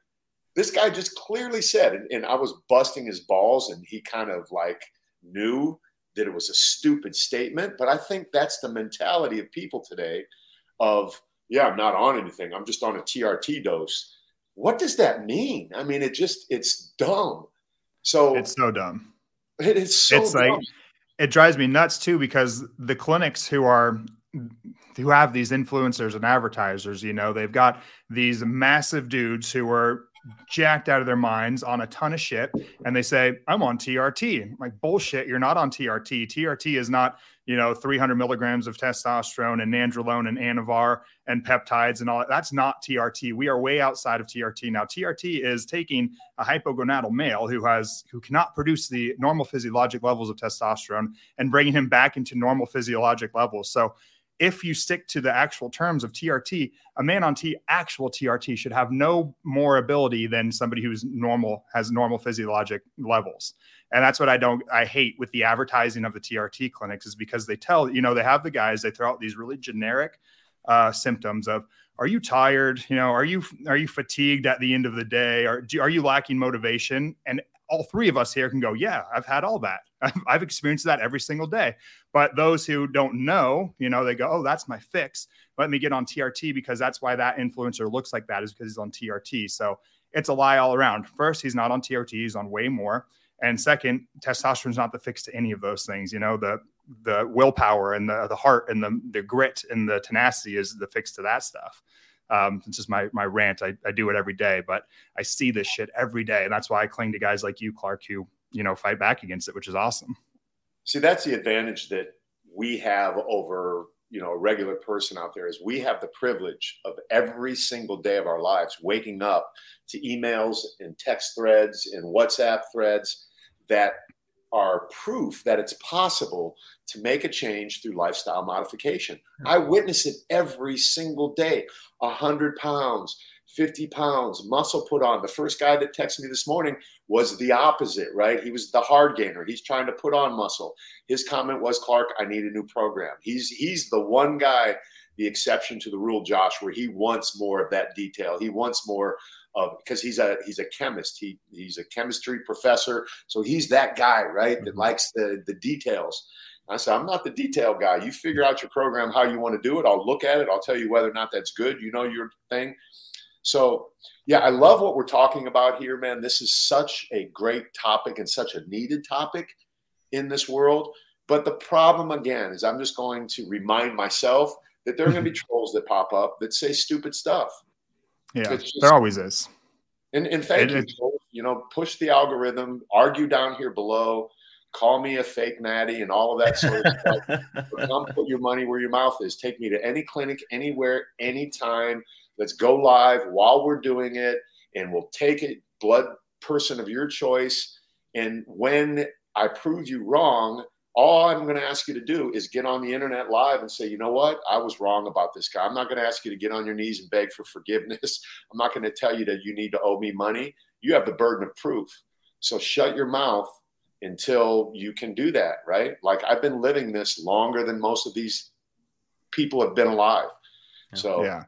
This guy just clearly said, and, and I was busting his balls, and he kind of like knew that it was a stupid statement. But I think that's the mentality of people today of, Yeah, I'm not on anything. I'm just on a TRT dose. What does that mean? I mean, it just, it's dumb. So it's so dumb it is so it's dumb. like it drives me nuts too because the clinics who are who have these influencers and advertisers, you know, they've got these massive dudes who are jacked out of their minds on a ton of shit and they say i'm on trt I'm like bullshit you're not on trt trt is not you know 300 milligrams of testosterone and nandrolone and anavar and peptides and all that. That's not trt we are way outside of trt now trt is taking a hypogonadal male who has who cannot produce the normal physiologic levels of testosterone and bringing him back into normal physiologic levels. So if you stick to the actual terms of TRT, a man on T actual TRT should have no more ability than somebody who's normal has normal physiologic levels. And that's what I don't I hate with the advertising of the TRT clinics is because they tell, you know, they have the guys, they throw out these really generic uh, symptoms of are you tired you know are you are you fatigued at the end of the day or do, are you lacking motivation and all three of us here can go, yeah, I've had all that. I've experienced that every single day. But those who don't know, you know, they go, oh, that's my fix. Let me get on TRT because that's why that influencer looks like that is because he's on TRT. So it's a lie all around. First, he's not on TRT, he's on way more. And second, testosterone is not the fix to any of those things. You know, the the willpower and the the heart and the the grit and the tenacity is the fix to that stuff. Um, it's just my my rant. I, I do it every day, but I see this shit every day, and that's why I cling to guys like you, Clark, who you know fight back against it, which is awesome. See, that's the advantage that we have over you know a regular person out there is we have the privilege of every single day of our lives waking up to emails and text threads and WhatsApp threads that are proof that it's possible to make a change through lifestyle modification. I witness it every single day. A 100 pounds, 50 pounds, muscle put on. The first guy that texted me this morning was the opposite, right? He was the hard gainer. He's trying to put on muscle. His comment was, Clark, I need a new program. He's he's the one guy, the exception to the rule, Josh, where he wants more of that detail. He wants more of because he's a he's a chemist. He he's a chemistry professor, so he's that guy, right? That mm-hmm. likes the the details. I said, I'm not the detail guy. You figure out your program how you want to do it. I'll look at it. I'll tell you whether or not that's good. You know your thing. So, yeah, I love what we're talking about here, man. This is such a great topic and such a needed topic in this world. But the problem, again, is I'm just going to remind myself that there are going to be trolls that pop up that say stupid stuff. Yeah, just, there always is. And, and thank it, you. you know, push the algorithm, argue down here below, call me a fake natty, and all of that sort of stuff. come put your money where your mouth is. Take me to any clinic, anywhere, anytime. Let's go live while we're doing it, and we'll take it. Blood person of your choice. And when I prove you wrong, all I'm going to ask you to do is get on the internet live and say, you know what? I was wrong about this guy. I'm not going to ask you to get on your knees and beg for forgiveness. I'm not going to tell you that you need to owe me money. You have the burden of proof. So shut your mouth until you can do that, right? Like I've been living this longer than most of these people have been alive. So yeah.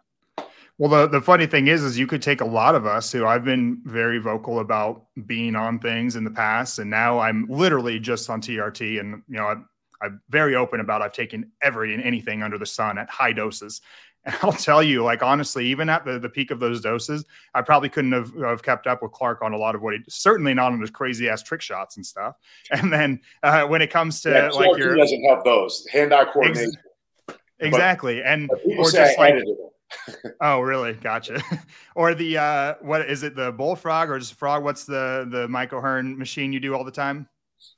Well, the, the funny thing is, is you could take a lot of us who I've been very vocal about being on things in the past, and now I'm literally just on TRT, and you know I'm, I'm very open about I've taken every and anything under the sun at high doses, and I'll tell you, like honestly, even at the, the peak of those doses, I probably couldn't have, have kept up with Clark on a lot of what he certainly not on his crazy ass trick shots and stuff. And then uh, when it comes to yeah, like your doesn't have those hand eye coordination. Ex- exactly, but, and or just like oh really gotcha or the uh what is it the bullfrog or just frog what's the the Michael Hearn machine you do all the time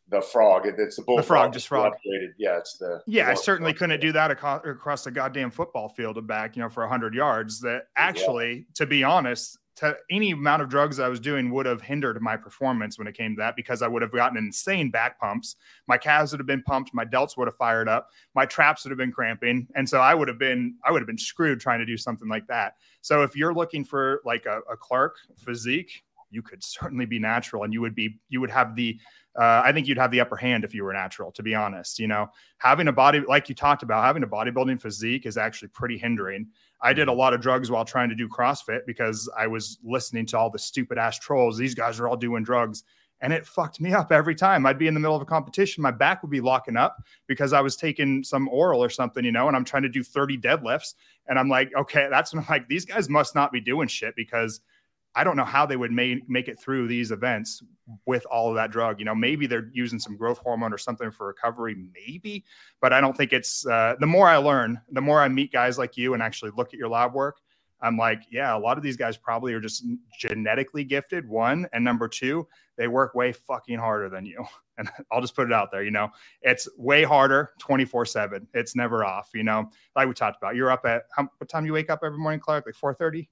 the frog. It's the bullfrog. The frog, just frog. Yeah, it's the. Yeah, I certainly couldn't do that across the goddamn football field and back, you know, for hundred yards. That actually, yeah. to be honest, to any amount of drugs I was doing would have hindered my performance when it came to that because I would have gotten insane back pumps. My calves would have been pumped, my delts would have fired up, my traps would have been cramping, and so I would have been I would have been screwed trying to do something like that. So if you're looking for like a, a Clark physique, you could certainly be natural, and you would be you would have the uh, I think you'd have the upper hand if you were natural, to be honest. You know, having a body, like you talked about, having a bodybuilding physique is actually pretty hindering. I did a mm-hmm. lot of drugs while trying to do CrossFit because I was listening to all the stupid ass trolls. These guys are all doing drugs. And it fucked me up every time. I'd be in the middle of a competition, my back would be locking up because I was taking some oral or something, you know, and I'm trying to do 30 deadlifts. And I'm like, okay, that's when I'm like, these guys must not be doing shit because I don't know how they would make make it through these events with all of that drug. You know, maybe they're using some growth hormone or something for recovery, maybe, but I don't think it's. Uh, the more I learn, the more I meet guys like you and actually look at your lab work. I'm like, yeah, a lot of these guys probably are just genetically gifted. One and number two, they work way fucking harder than you. And I'll just put it out there. You know, it's way harder, 24 seven. It's never off. You know, like we talked about. You're up at how, what time you wake up every morning, Clark? Like 4:30.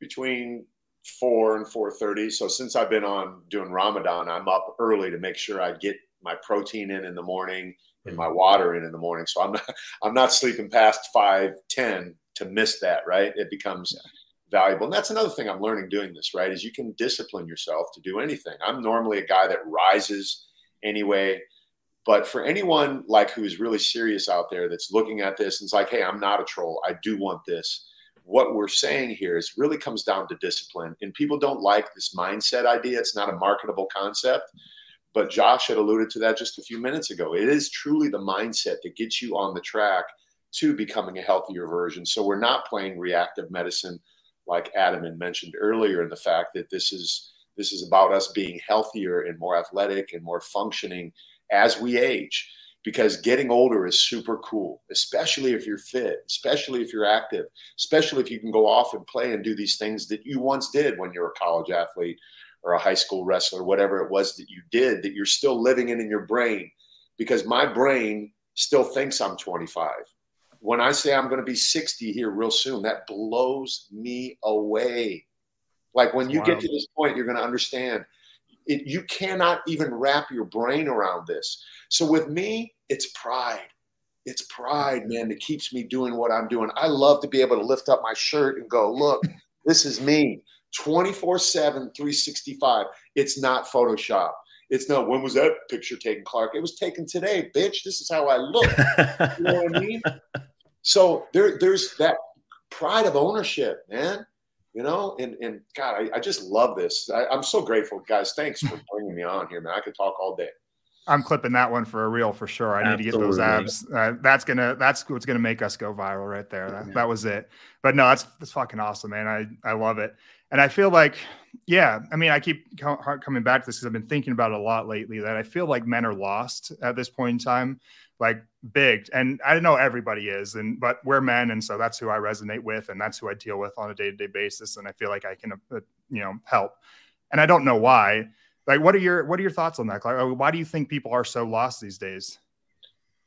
Between four and four thirty. So since I've been on doing Ramadan, I'm up early to make sure I get my protein in in the morning and my water in in the morning. So I'm not I'm not sleeping past five ten to miss that. Right? It becomes yeah. valuable, and that's another thing I'm learning doing this. Right? Is you can discipline yourself to do anything. I'm normally a guy that rises anyway. But for anyone like who's really serious out there that's looking at this and it's like, hey, I'm not a troll. I do want this what we're saying here is really comes down to discipline. And people don't like this mindset idea. It's not a marketable concept. But Josh had alluded to that just a few minutes ago. It is truly the mindset that gets you on the track to becoming a healthier version. So we're not playing reactive medicine like Adam had mentioned earlier in the fact that this is this is about us being healthier and more athletic and more functioning as we age because getting older is super cool, especially if you're fit, especially if you're active, especially if you can go off and play and do these things that you once did when you were a college athlete or a high school wrestler, whatever it was that you did, that you're still living in in your brain. Because my brain still thinks I'm 25. When I say I'm going to be 60 here real soon, that blows me away. Like when you wow. get to this point, you're going to understand it, you cannot even wrap your brain around this. So with me, it's pride. It's pride, man, that keeps me doing what I'm doing. I love to be able to lift up my shirt and go, look, this is me 24 7, 365. It's not Photoshop. It's no, when was that picture taken, Clark? It was taken today, bitch. This is how I look. you know what I mean? So there, there's that pride of ownership, man. You know, and and God, I, I just love this. I, I'm so grateful, guys. Thanks for bringing me on here, man. I could talk all day. I'm clipping that one for a reel for sure. I Absolutely. need to get those abs. Uh, that's gonna that's what's gonna make us go viral right there. That, that, was it. But no, that's that's fucking awesome, man. I I love it, and I feel like, yeah. I mean, I keep coming back to this because I've been thinking about it a lot lately. That I feel like men are lost at this point in time, like big. And I know everybody is, and but we're men, and so that's who I resonate with, and that's who I deal with on a day to day basis. And I feel like I can, uh, you know, help. And I don't know why like, what are your what are your thoughts on that? Like, why do you think people are so lost these days?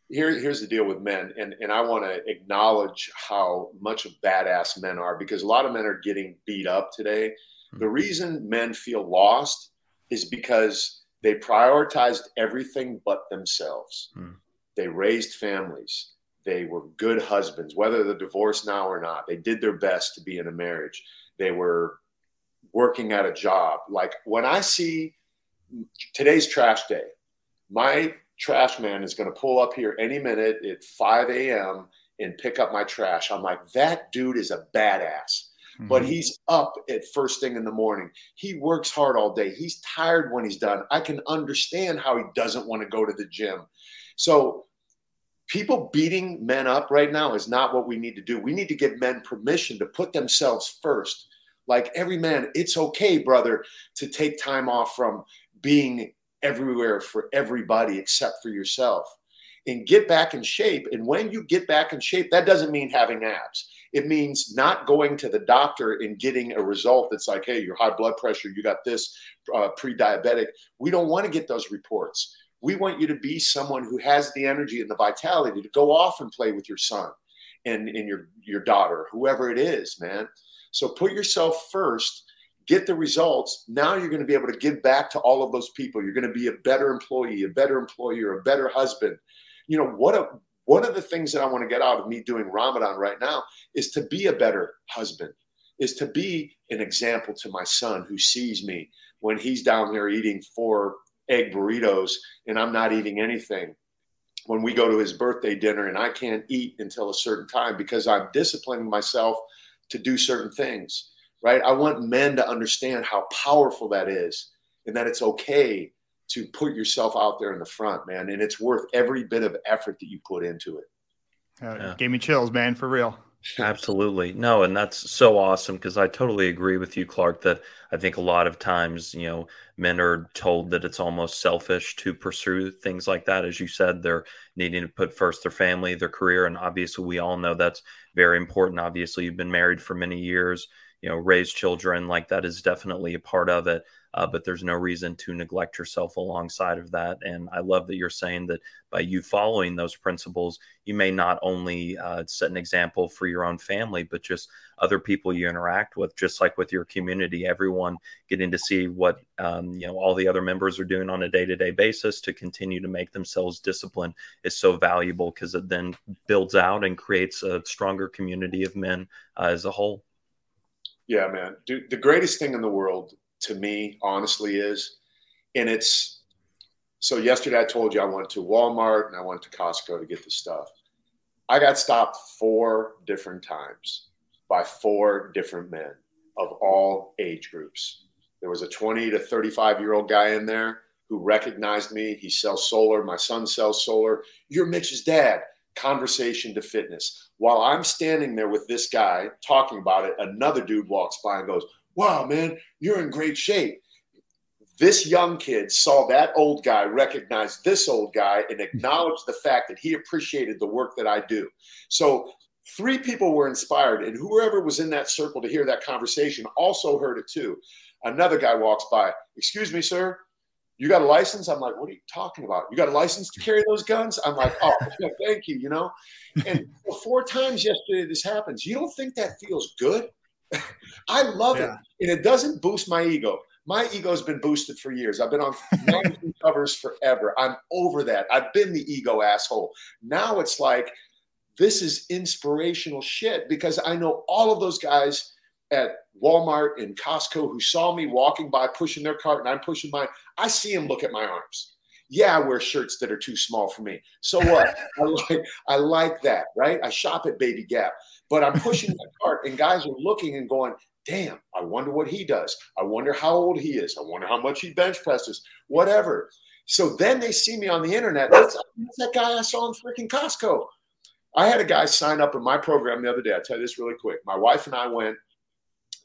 Here, here's the deal with men, and and I want to acknowledge how much of badass men are because a lot of men are getting beat up today. The reason men feel lost is because they prioritized everything but themselves. Mm-hmm. They raised families. They were good husbands, whether they're divorced now or not. They did their best to be in a marriage. They were working at a job. Like when I see today's trash day. my trash man is going to pull up here any minute at 5 a.m. and pick up my trash. I'm like, that dude is a badass. Mm-hmm. But he's up at first thing in the morning. He works hard all day. He's tired when he's done. I can understand how he doesn't want to go to the gym. So, people beating men up right now is not what we need to do. We need to give men permission to put themselves first. Like every man, it's okay, brother, to take time off from being everywhere for everybody except for yourself and get back in shape. And when you get back in shape, that doesn't mean having abs. It means not going to the doctor and getting a result that's like, hey, your high blood pressure, you got this uh, pre diabetic. We don't want to get those reports. We want you to be someone who has the energy and the vitality to go off and play with your son and, and your, your daughter, whoever it is, man. So put yourself first get the results. Now you're going to be able to give back to all of those people. You're going to be a better employee, a better employer, a better husband. You know, what a one of the things that I want to get out of me doing Ramadan right now is to be a better husband, is to be an example to my son who sees me when he's down there eating four egg burritos and I'm not eating anything. When we go to his birthday dinner and I can't eat until a certain time because I'm disciplining myself to do certain things right? I want men to understand how powerful that is and that it's okay to put yourself out there in the front, man. And it's worth every bit of effort that you put into it. Uh, yeah. Gave me chills, man, for real. Absolutely. No, and that's so awesome because I totally agree with you, Clark, that I think a lot of times, you know, men are told that it's almost selfish to pursue things like that. As you said, they're needing to put first their family, their career. And obviously, we all know that's very important. Obviously, you've been married for many years you know raise children like that is definitely a part of it uh, but there's no reason to neglect yourself alongside of that and i love that you're saying that by you following those principles you may not only uh, set an example for your own family but just other people you interact with just like with your community everyone getting to see what um, you know all the other members are doing on a day-to-day basis to continue to make themselves disciplined is so valuable because it then builds out and creates a stronger community of men uh, as a whole yeah, man. Dude, the greatest thing in the world to me, honestly, is, and it's so yesterday I told you I went to Walmart and I went to Costco to get the stuff. I got stopped four different times by four different men of all age groups. There was a 20 to 35 year old guy in there who recognized me. He sells solar. My son sells solar. You're Mitch's dad conversation to fitness. While I'm standing there with this guy talking about it, another dude walks by and goes, Wow, man, you're in great shape. This young kid saw that old guy recognized this old guy and acknowledged the fact that he appreciated the work that I do. So, three people were inspired, and whoever was in that circle to hear that conversation also heard it too. Another guy walks by, Excuse me, sir, you got a license? I'm like, what are you talking about? You got a license to carry those guns? I'm like, oh, thank you, you know? And four times yesterday this happens. You don't think that feels good? I love yeah. it. And it doesn't boost my ego. My ego's been boosted for years. I've been on magazine covers forever. I'm over that. I've been the ego asshole. Now it's like, this is inspirational shit because I know all of those guys at Walmart and Costco who saw me walking by pushing their cart and I'm pushing mine. I see them look at my arms. Yeah, I wear shirts that are too small for me. So what? I like I like that, right? I shop at Baby Gap, but I'm pushing my cart and guys are looking and going, "Damn, I wonder what he does. I wonder how old he is. I wonder how much he bench presses. Whatever." So then they see me on the internet. That's, that's that guy I saw in freaking Costco. I had a guy sign up in my program the other day. I'll tell you this really quick. My wife and I went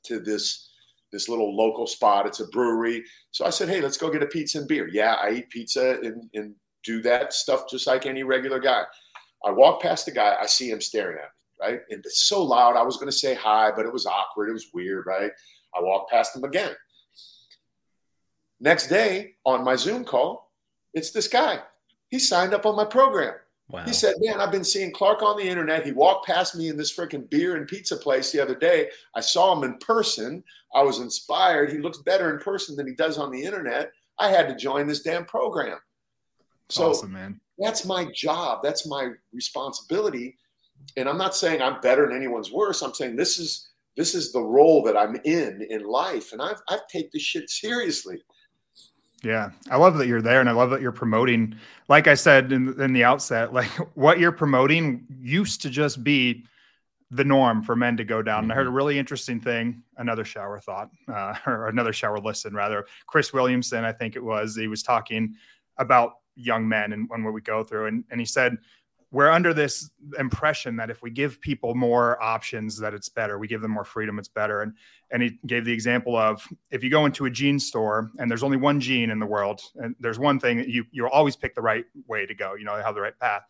to this this little local spot. It's a brewery. So I said, hey, let's go get a pizza and beer. Yeah, I eat pizza and, and do that stuff just like any regular guy. I walk past the guy, I see him staring at me, right? And it's so loud. I was going to say hi, but it was awkward. It was weird, right? I walk past him again. Next day on my Zoom call, it's this guy. He signed up on my program. Wow. He said, Man, I've been seeing Clark on the internet. He walked past me in this freaking beer and pizza place the other day. I saw him in person. I was inspired. He looks better in person than he does on the internet. I had to join this damn program. So awesome, man. That's my job. That's my responsibility. And I'm not saying I'm better than anyone's worse. I'm saying this is this is the role that I'm in in life. And I've I've taken this shit seriously. Yeah, I love that you're there, and I love that you're promoting. Like I said in, in the outset, like what you're promoting used to just be the norm for men to go down. Mm-hmm. And I heard a mm-hmm. really interesting thing. Another shower thought, uh, or another shower listen rather. Chris Williamson, I think it was. He was talking about young men and, and what we go through, and and he said we're under this impression that if we give people more options that it's better. We give them more freedom it's better. And and he gave the example of if you go into a jean store and there's only one jean in the world and there's one thing that you you'll always pick the right way to go you know have the right path.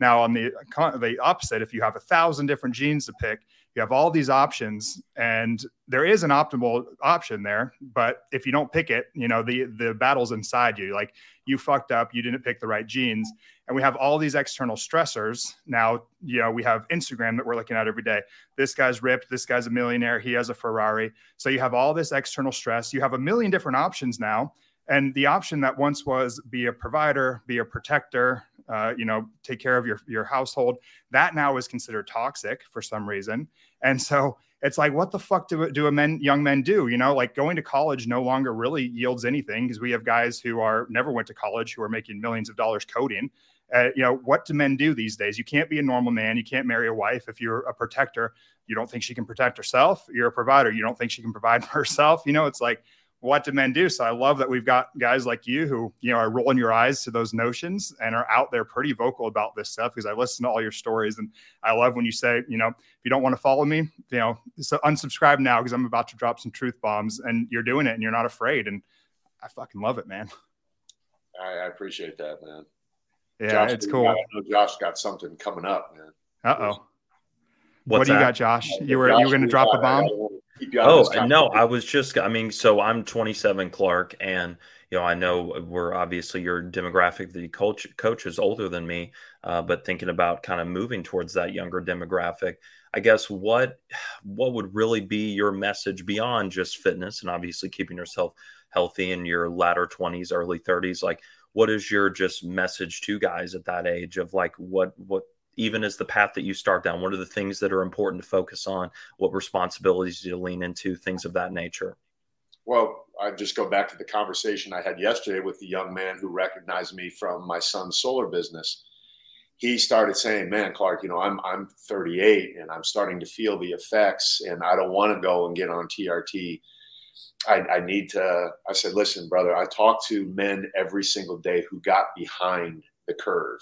Now on the the opposite if you have a thousand different jeans to pick you have all these options and there is an optimal option there but if you don't pick it you know the the battle's inside you. Like you fucked up you didn't pick the right jeans and we have all these external stressors. Now you know we have instagram that we're looking at every day. This guy's ripped this guy's a millionaire he has a ferrari. So you have all this external stress. You have a million different options now and the option that once was be a provider be a protector uh, you know take care of your your household that now is considered toxic for some reason and so it's like what the fuck do, do a men young men do you know like going to college no longer really yields anything because we have guys who are never went to college who are making millions of dollars coding uh, you know, what do men do these days? You can't be a normal man. You can't marry a wife if you're a protector. You don't think she can protect herself. You're a provider. You don't think she can provide for herself. You know, it's like, what do men do? So I love that we've got guys like you who, you know, are rolling your eyes to those notions and are out there pretty vocal about this stuff because I listen to all your stories. And I love when you say, you know, if you don't want to follow me, you know, so unsubscribe now because I'm about to drop some truth bombs and you're doing it and you're not afraid. And I fucking love it, man. I, I appreciate that, man. Yeah, Josh, it's cool. I know Josh got something coming up, man. Uh oh. What do you got, Josh? You were Josh, you were going to drop a bomb. Oh no, I was just. I mean, so I'm 27, Clark, and you know, I know we're obviously your demographic. The coach coach is older than me, uh, but thinking about kind of moving towards that younger demographic. I guess what what would really be your message beyond just fitness and obviously keeping yourself healthy in your latter 20s, early 30s? Like, what is your just message to guys at that age of like what what even as the path that you start down what are the things that are important to focus on what responsibilities do you lean into things of that nature well i just go back to the conversation i had yesterday with the young man who recognized me from my son's solar business he started saying man clark you know i'm i'm 38 and i'm starting to feel the effects and i don't want to go and get on trt I, I, need to. I said, listen, brother, I talk to men every single day who got behind the curve.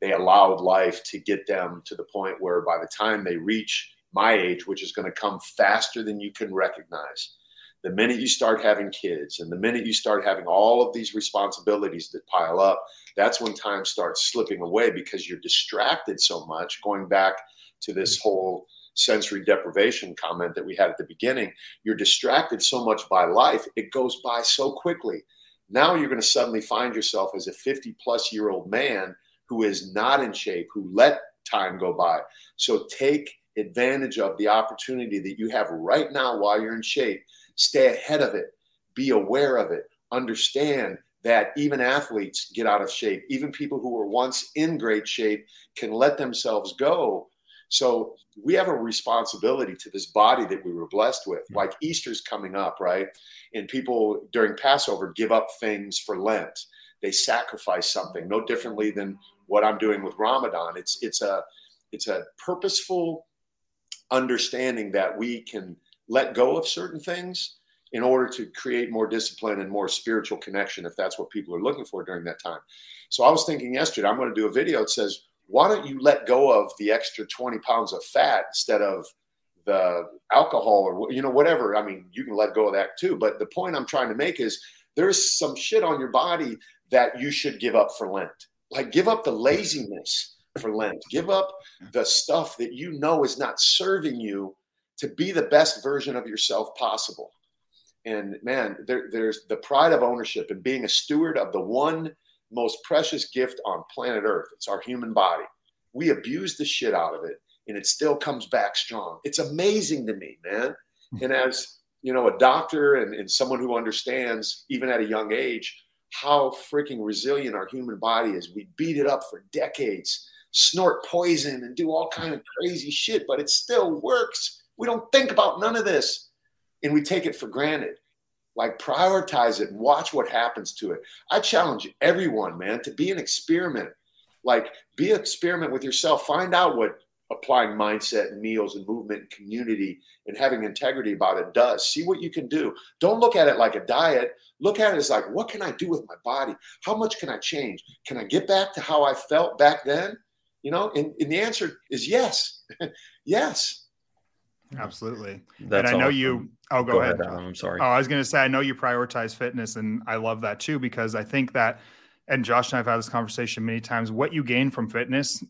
They allowed life to get them to the point where by the time they reach my age, which is going to come faster than you can recognize, the minute you start having kids and the minute you start having all of these responsibilities that pile up, that's when time starts slipping away because you're distracted so much. Going back to this whole sensory deprivation comment that we had at the beginning, you're distracted so much by life, it goes by so quickly. Now you're going to suddenly find yourself as a 50 plus year old man who is not in shape, who let time go by. So take advantage of the opportunity that you have right now while you're in shape. Stay ahead of it, be aware of it, understand that even athletes get out of shape. Even people who were once in great shape can let themselves go so we have a responsibility to this body that we were blessed with. Like Easter's coming up, right? And people during Passover give up things for Lent. They sacrifice something, no differently than what I'm doing with Ramadan. It's it's a it's a purposeful understanding that we can let go of certain things in order to create more discipline and more spiritual connection if that's what people are looking for during that time. So I was thinking yesterday, I'm going to do a video that says why don't you let go of the extra 20 pounds of fat instead of the alcohol or you know whatever i mean you can let go of that too but the point i'm trying to make is there's some shit on your body that you should give up for lent like give up the laziness for lent give up the stuff that you know is not serving you to be the best version of yourself possible and man there, there's the pride of ownership and being a steward of the one most precious gift on planet Earth. It's our human body. We abuse the shit out of it and it still comes back strong. It's amazing to me, man. And as you know, a doctor and, and someone who understands, even at a young age, how freaking resilient our human body is. We beat it up for decades, snort poison and do all kind of crazy shit, but it still works. We don't think about none of this and we take it for granted. Like prioritize it and watch what happens to it. I challenge everyone, man, to be an experiment. Like be an experiment with yourself. Find out what applying mindset and meals and movement and community and having integrity about it does. See what you can do. Don't look at it like a diet. Look at it as like, what can I do with my body? How much can I change? Can I get back to how I felt back then? You know, and, and the answer is yes. yes. Absolutely. That's and I know awesome. you. Oh, go, go ahead. ahead. I'm sorry. Oh, I was going to say, I know you prioritize fitness, and I love that too because I think that, and Josh and I've had this conversation many times. What you gain from fitness,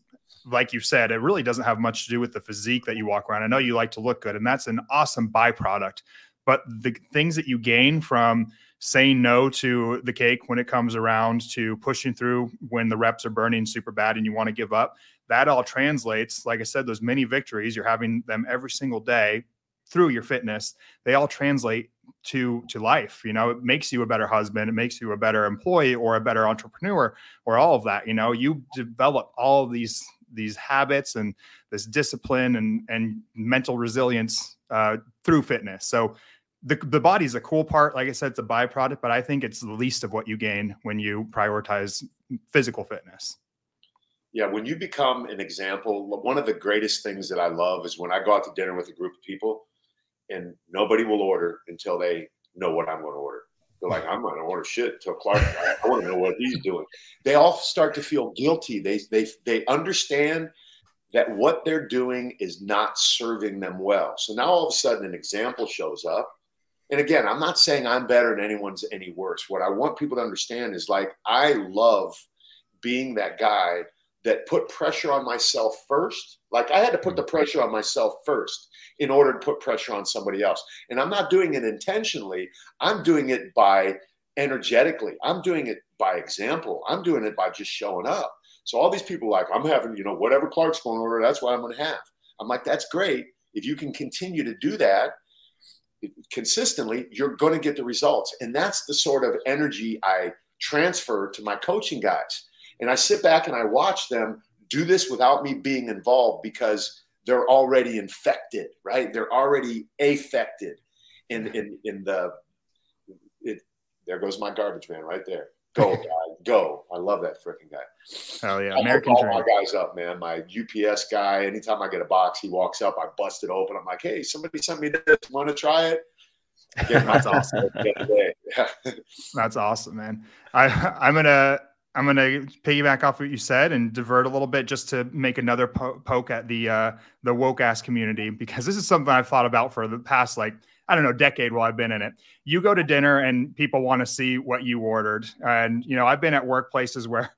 like you said, it really doesn't have much to do with the physique that you walk around. I know you like to look good, and that's an awesome byproduct. But the things that you gain from saying no to the cake when it comes around to pushing through when the reps are burning super bad and you want to give up that all translates, like I said, those many victories, you're having them every single day through your fitness, they all translate to to life you know it makes you a better husband it makes you a better employee or a better entrepreneur or all of that you know you develop all these these habits and this discipline and and mental resilience uh, through fitness. So the, the body is a cool part. Like i said it's a byproduct but i think it's the least of what you gain when you prioritize physical fitness. Yeah, when you become an example, one of the greatest things that I love is when I go out to dinner with a group of people and nobody will order until they know what I'm going to order. They're like, I'm going to order shit until Clark. I want to know what he's doing. They all start to feel guilty. They they they understand that what they're doing is not serving them well. So now all of a sudden, an example shows up. And again, I'm not saying I'm better and anyone's any worse. What I want people to understand is like I love being that guy that put pressure on myself first. Like I had to put the mm-hmm. pressure on myself first in order to put pressure on somebody else. And I'm not doing it intentionally. I'm doing it by energetically. I'm doing it by example. I'm doing it by just showing up. So all these people like, I'm having, you know, whatever Clark's going to order, that's what I'm going to have. I'm like, that's great. If you can continue to do that consistently, you're going to get the results. And that's the sort of energy I transfer to my coaching guys and I sit back and I watch them do this without me being involved because they're already infected, right? They're already affected in in in the it there goes my garbage man right there. Go, guy, go. I love that freaking guy. Hell yeah. I American all my guys up, man. My UPS guy, anytime I get a box, he walks up, I bust it open. I'm like, hey, somebody sent me this. Want to try it? That's awesome. That's awesome, man. I I'm gonna I'm going to piggyback off what you said and divert a little bit just to make another po- poke at the uh, the woke ass community because this is something I've thought about for the past like I don't know decade while I've been in it. You go to dinner and people want to see what you ordered, and you know I've been at workplaces where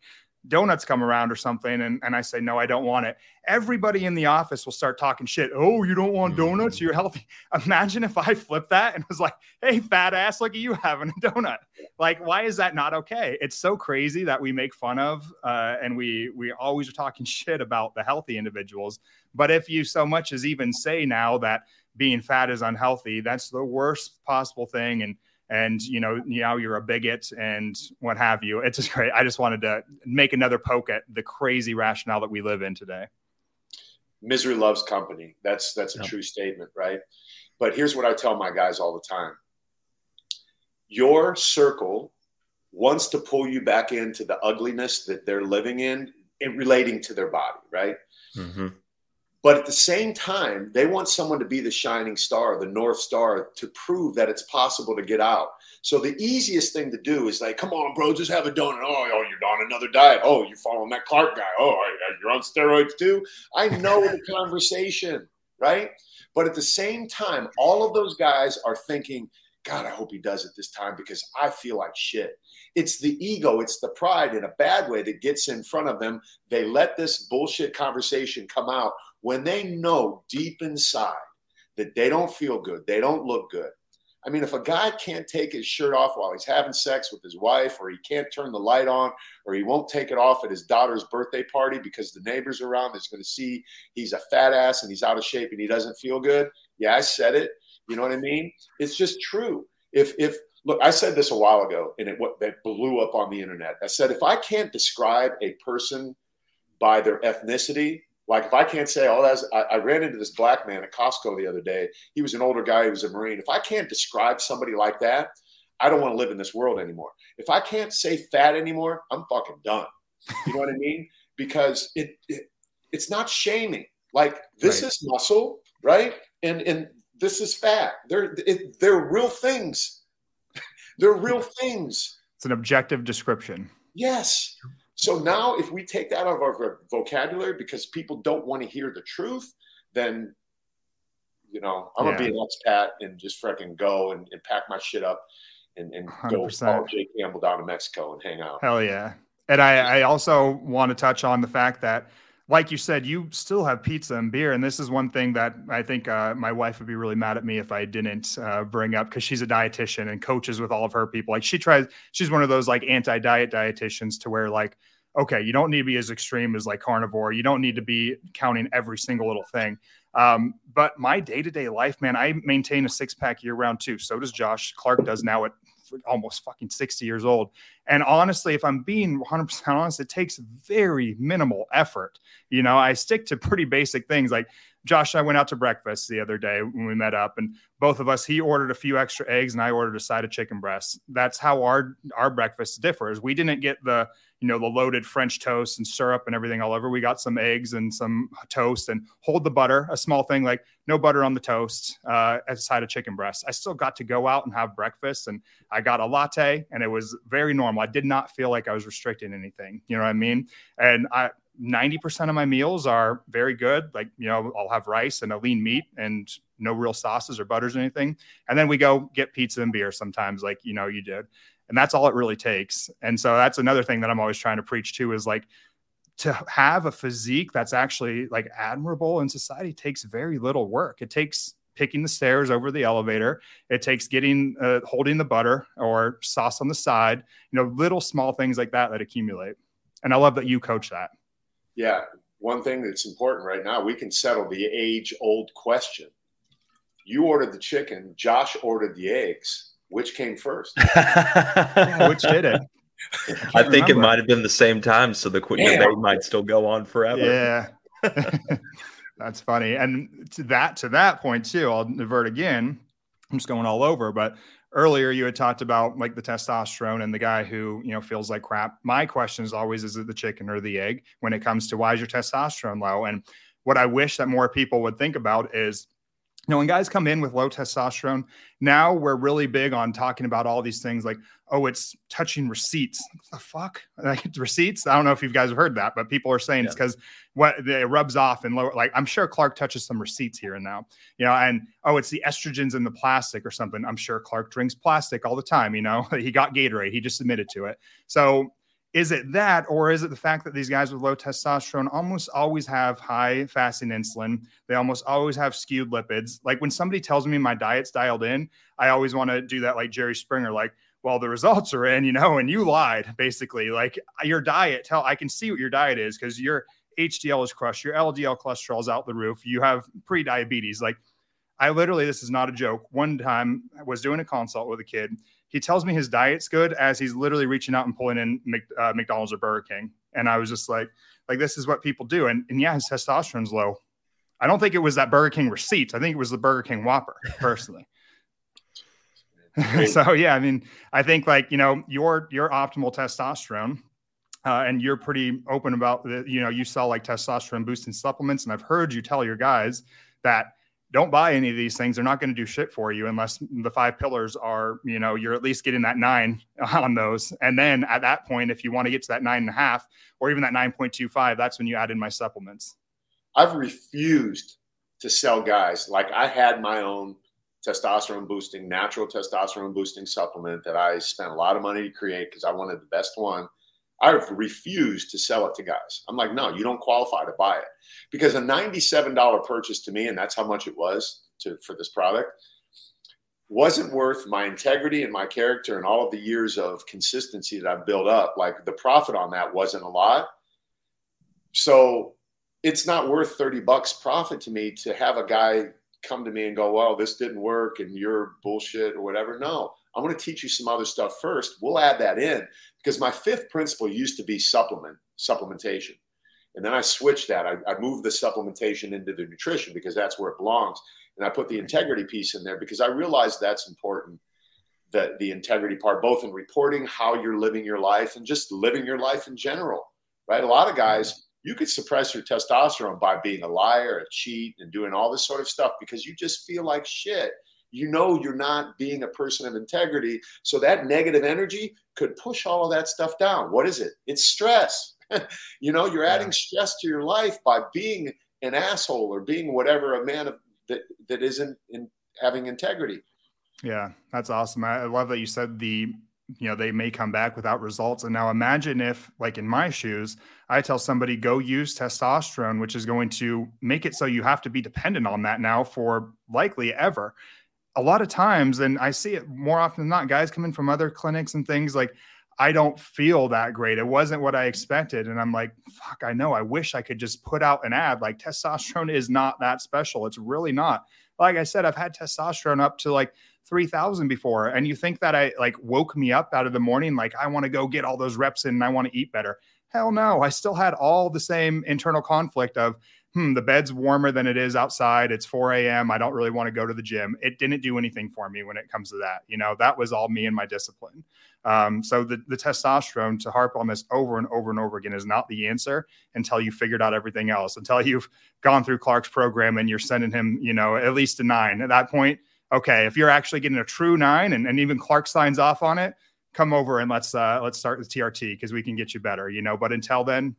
donuts come around or something and, and I say, no, I don't want it. Everybody in the office will start talking shit. Oh, you don't want donuts? Mm-hmm. You're healthy. Imagine if I flipped that and was like, hey, fat ass, look at you having a donut. Like, why is that not okay? It's so crazy that we make fun of uh, and we we always are talking shit about the healthy individuals. But if you so much as even say now that being fat is unhealthy, that's the worst possible thing. And and you know now you're a bigot and what have you. It's just great. I just wanted to make another poke at the crazy rationale that we live in today. Misery loves company. That's that's a true statement right? But here's what i tell my guys all the time. Your circle wants to pull you back into the ugliness that they're living in in relating to their body right? Mm-hmm. But at the same time, they want someone to be the shining star, the North Star, to prove that it's possible to get out. So the easiest thing to do is like, come on, bro, just have a donut. Oh, oh you're on another diet. Oh, you're following that Clark guy. Oh, you're on steroids too. I know the conversation, right? But at the same time, all of those guys are thinking, God, I hope he does it this time because I feel like shit. It's the ego, it's the pride in a bad way that gets in front of them. They let this bullshit conversation come out when they know deep inside that they don't feel good, they don't look good. I mean, if a guy can't take his shirt off while he's having sex with his wife, or he can't turn the light on, or he won't take it off at his daughter's birthday party because the neighbors around is going to see he's a fat ass and he's out of shape and he doesn't feel good. Yeah, I said it. You know what I mean? It's just true. If if look, I said this a while ago, and it what that blew up on the internet. I said if I can't describe a person by their ethnicity, like if I can't say, oh, that's I, I, ran into this black man at Costco the other day. He was an older guy. He was a Marine. If I can't describe somebody like that, I don't want to live in this world anymore. If I can't say fat anymore, I'm fucking done. You know what I mean? Because it, it it's not shaming. Like this right. is muscle, right? And and this is fat. They're it, they're real things. they're real things. It's an objective description. Yes. So now, if we take that out of our vocabulary because people don't want to hear the truth, then you know I'm yeah. gonna be an expat and just freaking go and, and, pack my shit up and, and go follow Jake Campbell down to Mexico and hang out. Hell yeah! And I, I also want to touch on the fact that like you said, you still have pizza and beer, and this is one thing that I think uh, my wife would be really mad at me if I didn't uh, bring up because she's a dietitian and coaches with all of her people. Like she tries, she's one of those like anti-diet dietitians to where like, okay, you don't need to be as extreme as like carnivore. You don't need to be counting every single little thing. Um, but my day-to-day life, man, I maintain a six-pack year-round too. So does Josh. Clark does now at almost fucking 60 years old. And honestly, if I'm being 100% honest, it takes very minimal effort. You know, I stick to pretty basic things like Josh and I went out to breakfast the other day when we met up, and both of us, he ordered a few extra eggs and I ordered a side of chicken breasts. That's how our our breakfast differs. We didn't get the you know the loaded French toast and syrup and everything all over. We got some eggs and some toast and hold the butter, a small thing like no butter on the toast, uh, a side of chicken breasts. I still got to go out and have breakfast, and I got a latte, and it was very normal. I did not feel like I was restricting anything. You know what I mean? And I 90% of my meals are very good. Like, you know, I'll have rice and a lean meat and no real sauces or butters or anything. And then we go get pizza and beer sometimes, like, you know, you did. And that's all it really takes. And so that's another thing that I'm always trying to preach to is like to have a physique that's actually like admirable in society takes very little work. It takes picking the stairs over the elevator. It takes getting, uh, holding the butter or sauce on the side, you know, little small things like that that accumulate. And I love that you coach that yeah, one thing that's important right now, we can settle the age old question. You ordered the chicken, Josh ordered the eggs. Which came first? Which did it? I, I think remember. it might have been the same time, so the debate might still go on forever. Yeah, that's funny. And to that to that point too, I'll divert again. I'm just going all over, but earlier you had talked about like the testosterone and the guy who you know feels like crap my question is always is it the chicken or the egg when it comes to why is your testosterone low and what i wish that more people would think about is you know, when guys come in with low testosterone, now we're really big on talking about all these things like, oh, it's touching receipts. What the fuck? Like receipts? I don't know if you guys have heard that, but people are saying yeah. it's because what it rubs off and lower. Like I'm sure Clark touches some receipts here and now, you know, and oh, it's the estrogens in the plastic or something. I'm sure Clark drinks plastic all the time. You know, he got Gatorade, he just admitted to it. So is it that, or is it the fact that these guys with low testosterone almost always have high fasting insulin? They almost always have skewed lipids. Like when somebody tells me my diet's dialed in, I always want to do that like Jerry Springer, like, well, the results are in, you know, and you lied basically. Like your diet, tell I can see what your diet is because your HDL is crushed, your LDL cholesterol is out the roof, you have pre diabetes. Like I literally, this is not a joke. One time I was doing a consult with a kid he tells me his diet's good as he's literally reaching out and pulling in uh, McDonald's or Burger King. And I was just like, like this is what people do. And, and yeah, his testosterone's low. I don't think it was that Burger King receipt. I think it was the Burger King Whopper personally. so yeah, I mean, I think like you know your your optimal testosterone, uh, and you're pretty open about the you know you sell like testosterone boosting supplements, and I've heard you tell your guys that don't buy any of these things. They're not going to do shit for you unless the five pillars are, you know, you're at least getting that nine on those. And then at that point, if you want to get to that nine and a half or even that 9.25, that's when you add in my supplements. I've refused to sell guys like I had my own testosterone boosting, natural testosterone boosting supplement that I spent a lot of money to create because I wanted the best one. I've refused to sell it to guys. I'm like, no, you don't qualify to buy it because a $97 purchase to me, and that's how much it was to for this product, wasn't worth my integrity and my character and all of the years of consistency that I've built up. Like the profit on that wasn't a lot. So it's not worth 30 bucks profit to me to have a guy come to me and go, well, this didn't work and you're bullshit or whatever. No, I'm going to teach you some other stuff first. We'll add that in because my fifth principle used to be supplement, supplementation. And then I switched that. I, I moved the supplementation into the nutrition because that's where it belongs. And I put the integrity piece in there because I realized that's important. the the integrity part, both in reporting how you're living your life and just living your life in general. Right? A lot of guys, you could suppress your testosterone by being a liar, a cheat, and doing all this sort of stuff because you just feel like shit. You know you're not being a person of integrity. So that negative energy could push all of that stuff down. What is it? It's stress. you know, you're adding stress to your life by being an asshole or being whatever a man of, that that isn't in having integrity. Yeah, that's awesome. I love that you said the you know they may come back without results and now imagine if like in my shoes i tell somebody go use testosterone which is going to make it so you have to be dependent on that now for likely ever a lot of times and i see it more often than not guys coming from other clinics and things like I don't feel that great. It wasn't what I expected. And I'm like, fuck, I know. I wish I could just put out an ad like testosterone is not that special. It's really not. Like I said, I've had testosterone up to like 3000 before. And you think that I like woke me up out of the morning, like I want to go get all those reps in and I want to eat better. Hell no. I still had all the same internal conflict of, hmm, the bed's warmer than it is outside. It's 4 a.m. I don't really want to go to the gym. It didn't do anything for me when it comes to that. You know, that was all me and my discipline. Um, so the, the testosterone to harp on this over and over and over again is not the answer until you figured out everything else, until you've gone through Clark's program and you're sending him, you know, at least a nine. At that point, okay, if you're actually getting a true nine and, and even Clark signs off on it, come over and let's uh let's start the TRT because we can get you better, you know. But until then,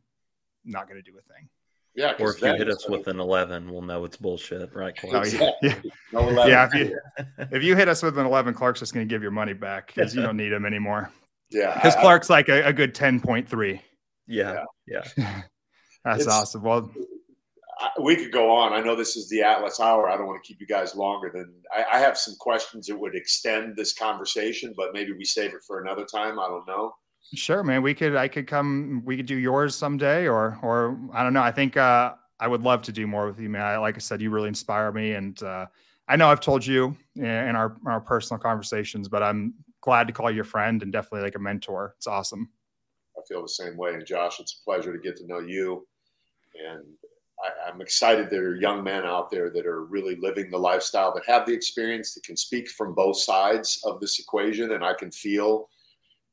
not gonna do a thing. Yeah. Or if you hit us with an 11, we'll know it's bullshit, right? Clark? Oh, yeah. yeah. yeah if, you, if you hit us with an 11, Clark's just going to give your money back because you don't need him anymore. Yeah. Because Clark's like a, a good 10.3. Yeah. Yeah. That's it's, awesome. Well, we could go on. I know this is the Atlas Hour. I don't want to keep you guys longer than I, I have some questions that would extend this conversation, but maybe we save it for another time. I don't know. Sure, man. We could I could come we could do yours someday or or I don't know. I think uh I would love to do more with you, man. I, like I said, you really inspire me and uh I know I've told you in our our personal conversations, but I'm glad to call you a friend and definitely like a mentor. It's awesome. I feel the same way. And Josh, it's a pleasure to get to know you. And I, am excited there are young men out there that are really living the lifestyle, that have the experience, that can speak from both sides of this equation. And I can feel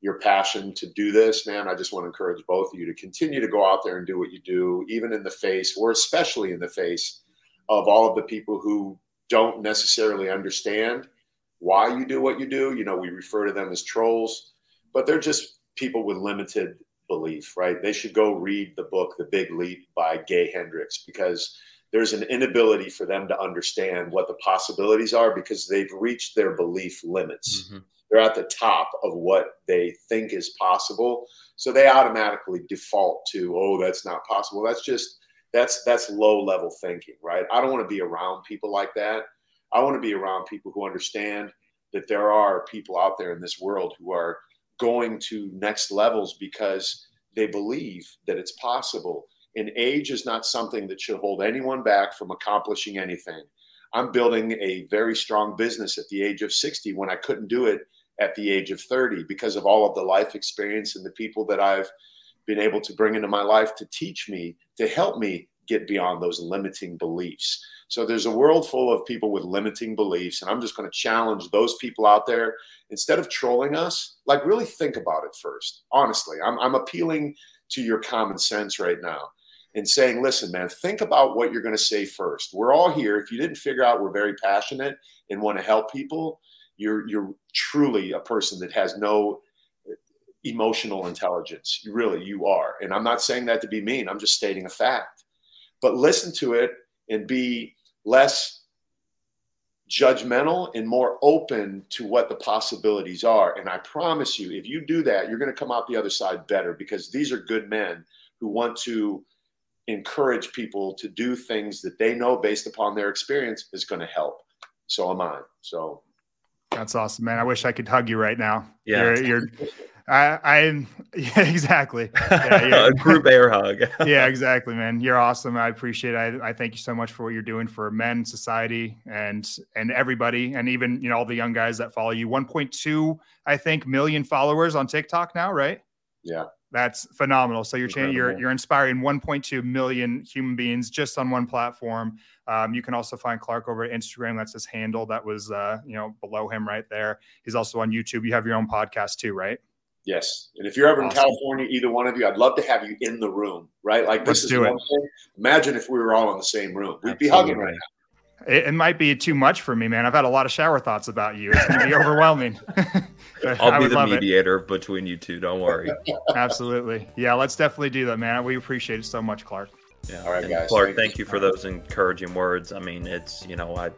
your passion to do this, man, I just want to encourage both of you to continue to go out there and do what you do, even in the face, or especially in the face of all of the people who don't necessarily understand why you do what you do. You know, we refer to them as trolls, but they're just people with limited belief, right? They should go read the book, The Big Leap by Gay Hendricks, because there's an inability for them to understand what the possibilities are because they've reached their belief limits. Mm-hmm they're at the top of what they think is possible. So they automatically default to oh that's not possible. That's just that's that's low level thinking right? I don't want to be around people like that. I want to be around people who understand that there are people out there in this world who are going to next levels because they believe that it's possible. And age is not something that should hold anyone back from accomplishing anything. I'm building a very strong business at the age of 60 when i couldn't do it at the age of 30 because of all of the life experience and the people that I've been able to bring into my life to teach me, to help me get beyond those limiting beliefs. So there's a world full of people with limiting beliefs, and I'm just going to challenge those people out there. Instead of trolling us, like really think about it first. Honestly, I'm, I'm appealing to your common sense right now and saying, listen, man, think about what you're going to say first. We're all here. If you didn't figure out we're very passionate and want to help people, you're you're truly a person that has no emotional intelligence. Really you are. And I'm not saying that to be mean. I'm just stating a fact. But listen to it and be less judgmental and more open to what the possibilities are. And I promise you, if you do that, you're going to come out the other side better because these are good men who want to encourage people to do things that they know based upon their experience is going to help. So am I. So that's awesome, man. I wish I could hug you right now. Yeah, you're, you're I, I, yeah, exactly. Yeah, a group air hug. yeah, exactly, man. You're awesome. I appreciate it. I, I thank you so much for what you're doing for men, society, and and everybody, and even you know all the young guys that follow you. 1.2, I think, million followers on TikTok now, right? Yeah. That's phenomenal. So you're changing, you're you're inspiring 1.2 million human beings just on one platform. Um, you can also find Clark over at Instagram. That's his handle. That was uh, you know below him right there. He's also on YouTube. You have your own podcast too, right? Yes. And if you're ever awesome. in California, either one of you, I'd love to have you in the room, right? Like this Let's is do it. Thing. Imagine if we were all in the same room. We'd Absolutely. be hugging right now. It, it, might be too much for me, man. I've had a lot of shower thoughts about you. It's going to be overwhelming. I'll be the mediator it. between you two. Don't worry. Absolutely. Yeah, let's definitely do that, man. We appreciate it so much, Clark. Yeah. All right, and guys. Clark, thank, thank you for those encouraging words. I mean, it's, you know, I,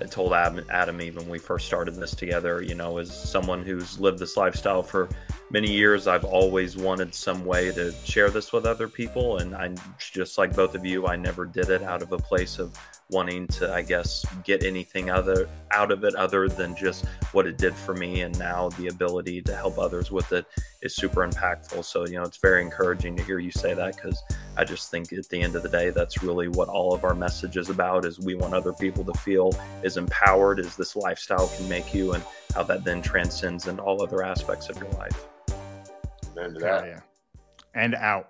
I told Adam, Adam even when we first started this together, you know, as someone who's lived this lifestyle for many years, I've always wanted some way to share this with other people. And I, just like both of you, I never did it out of a place of wanting to, I guess, get anything other out of it other than just what it did for me. And now the ability to help others with it is super impactful. So, you know, it's very encouraging to hear you say that because I just think at the end of the day, that's really what all of our message is about is we want other people to feel as empowered as this lifestyle can make you and how that then transcends into all other aspects of your life. Amen to that. Yeah. And out.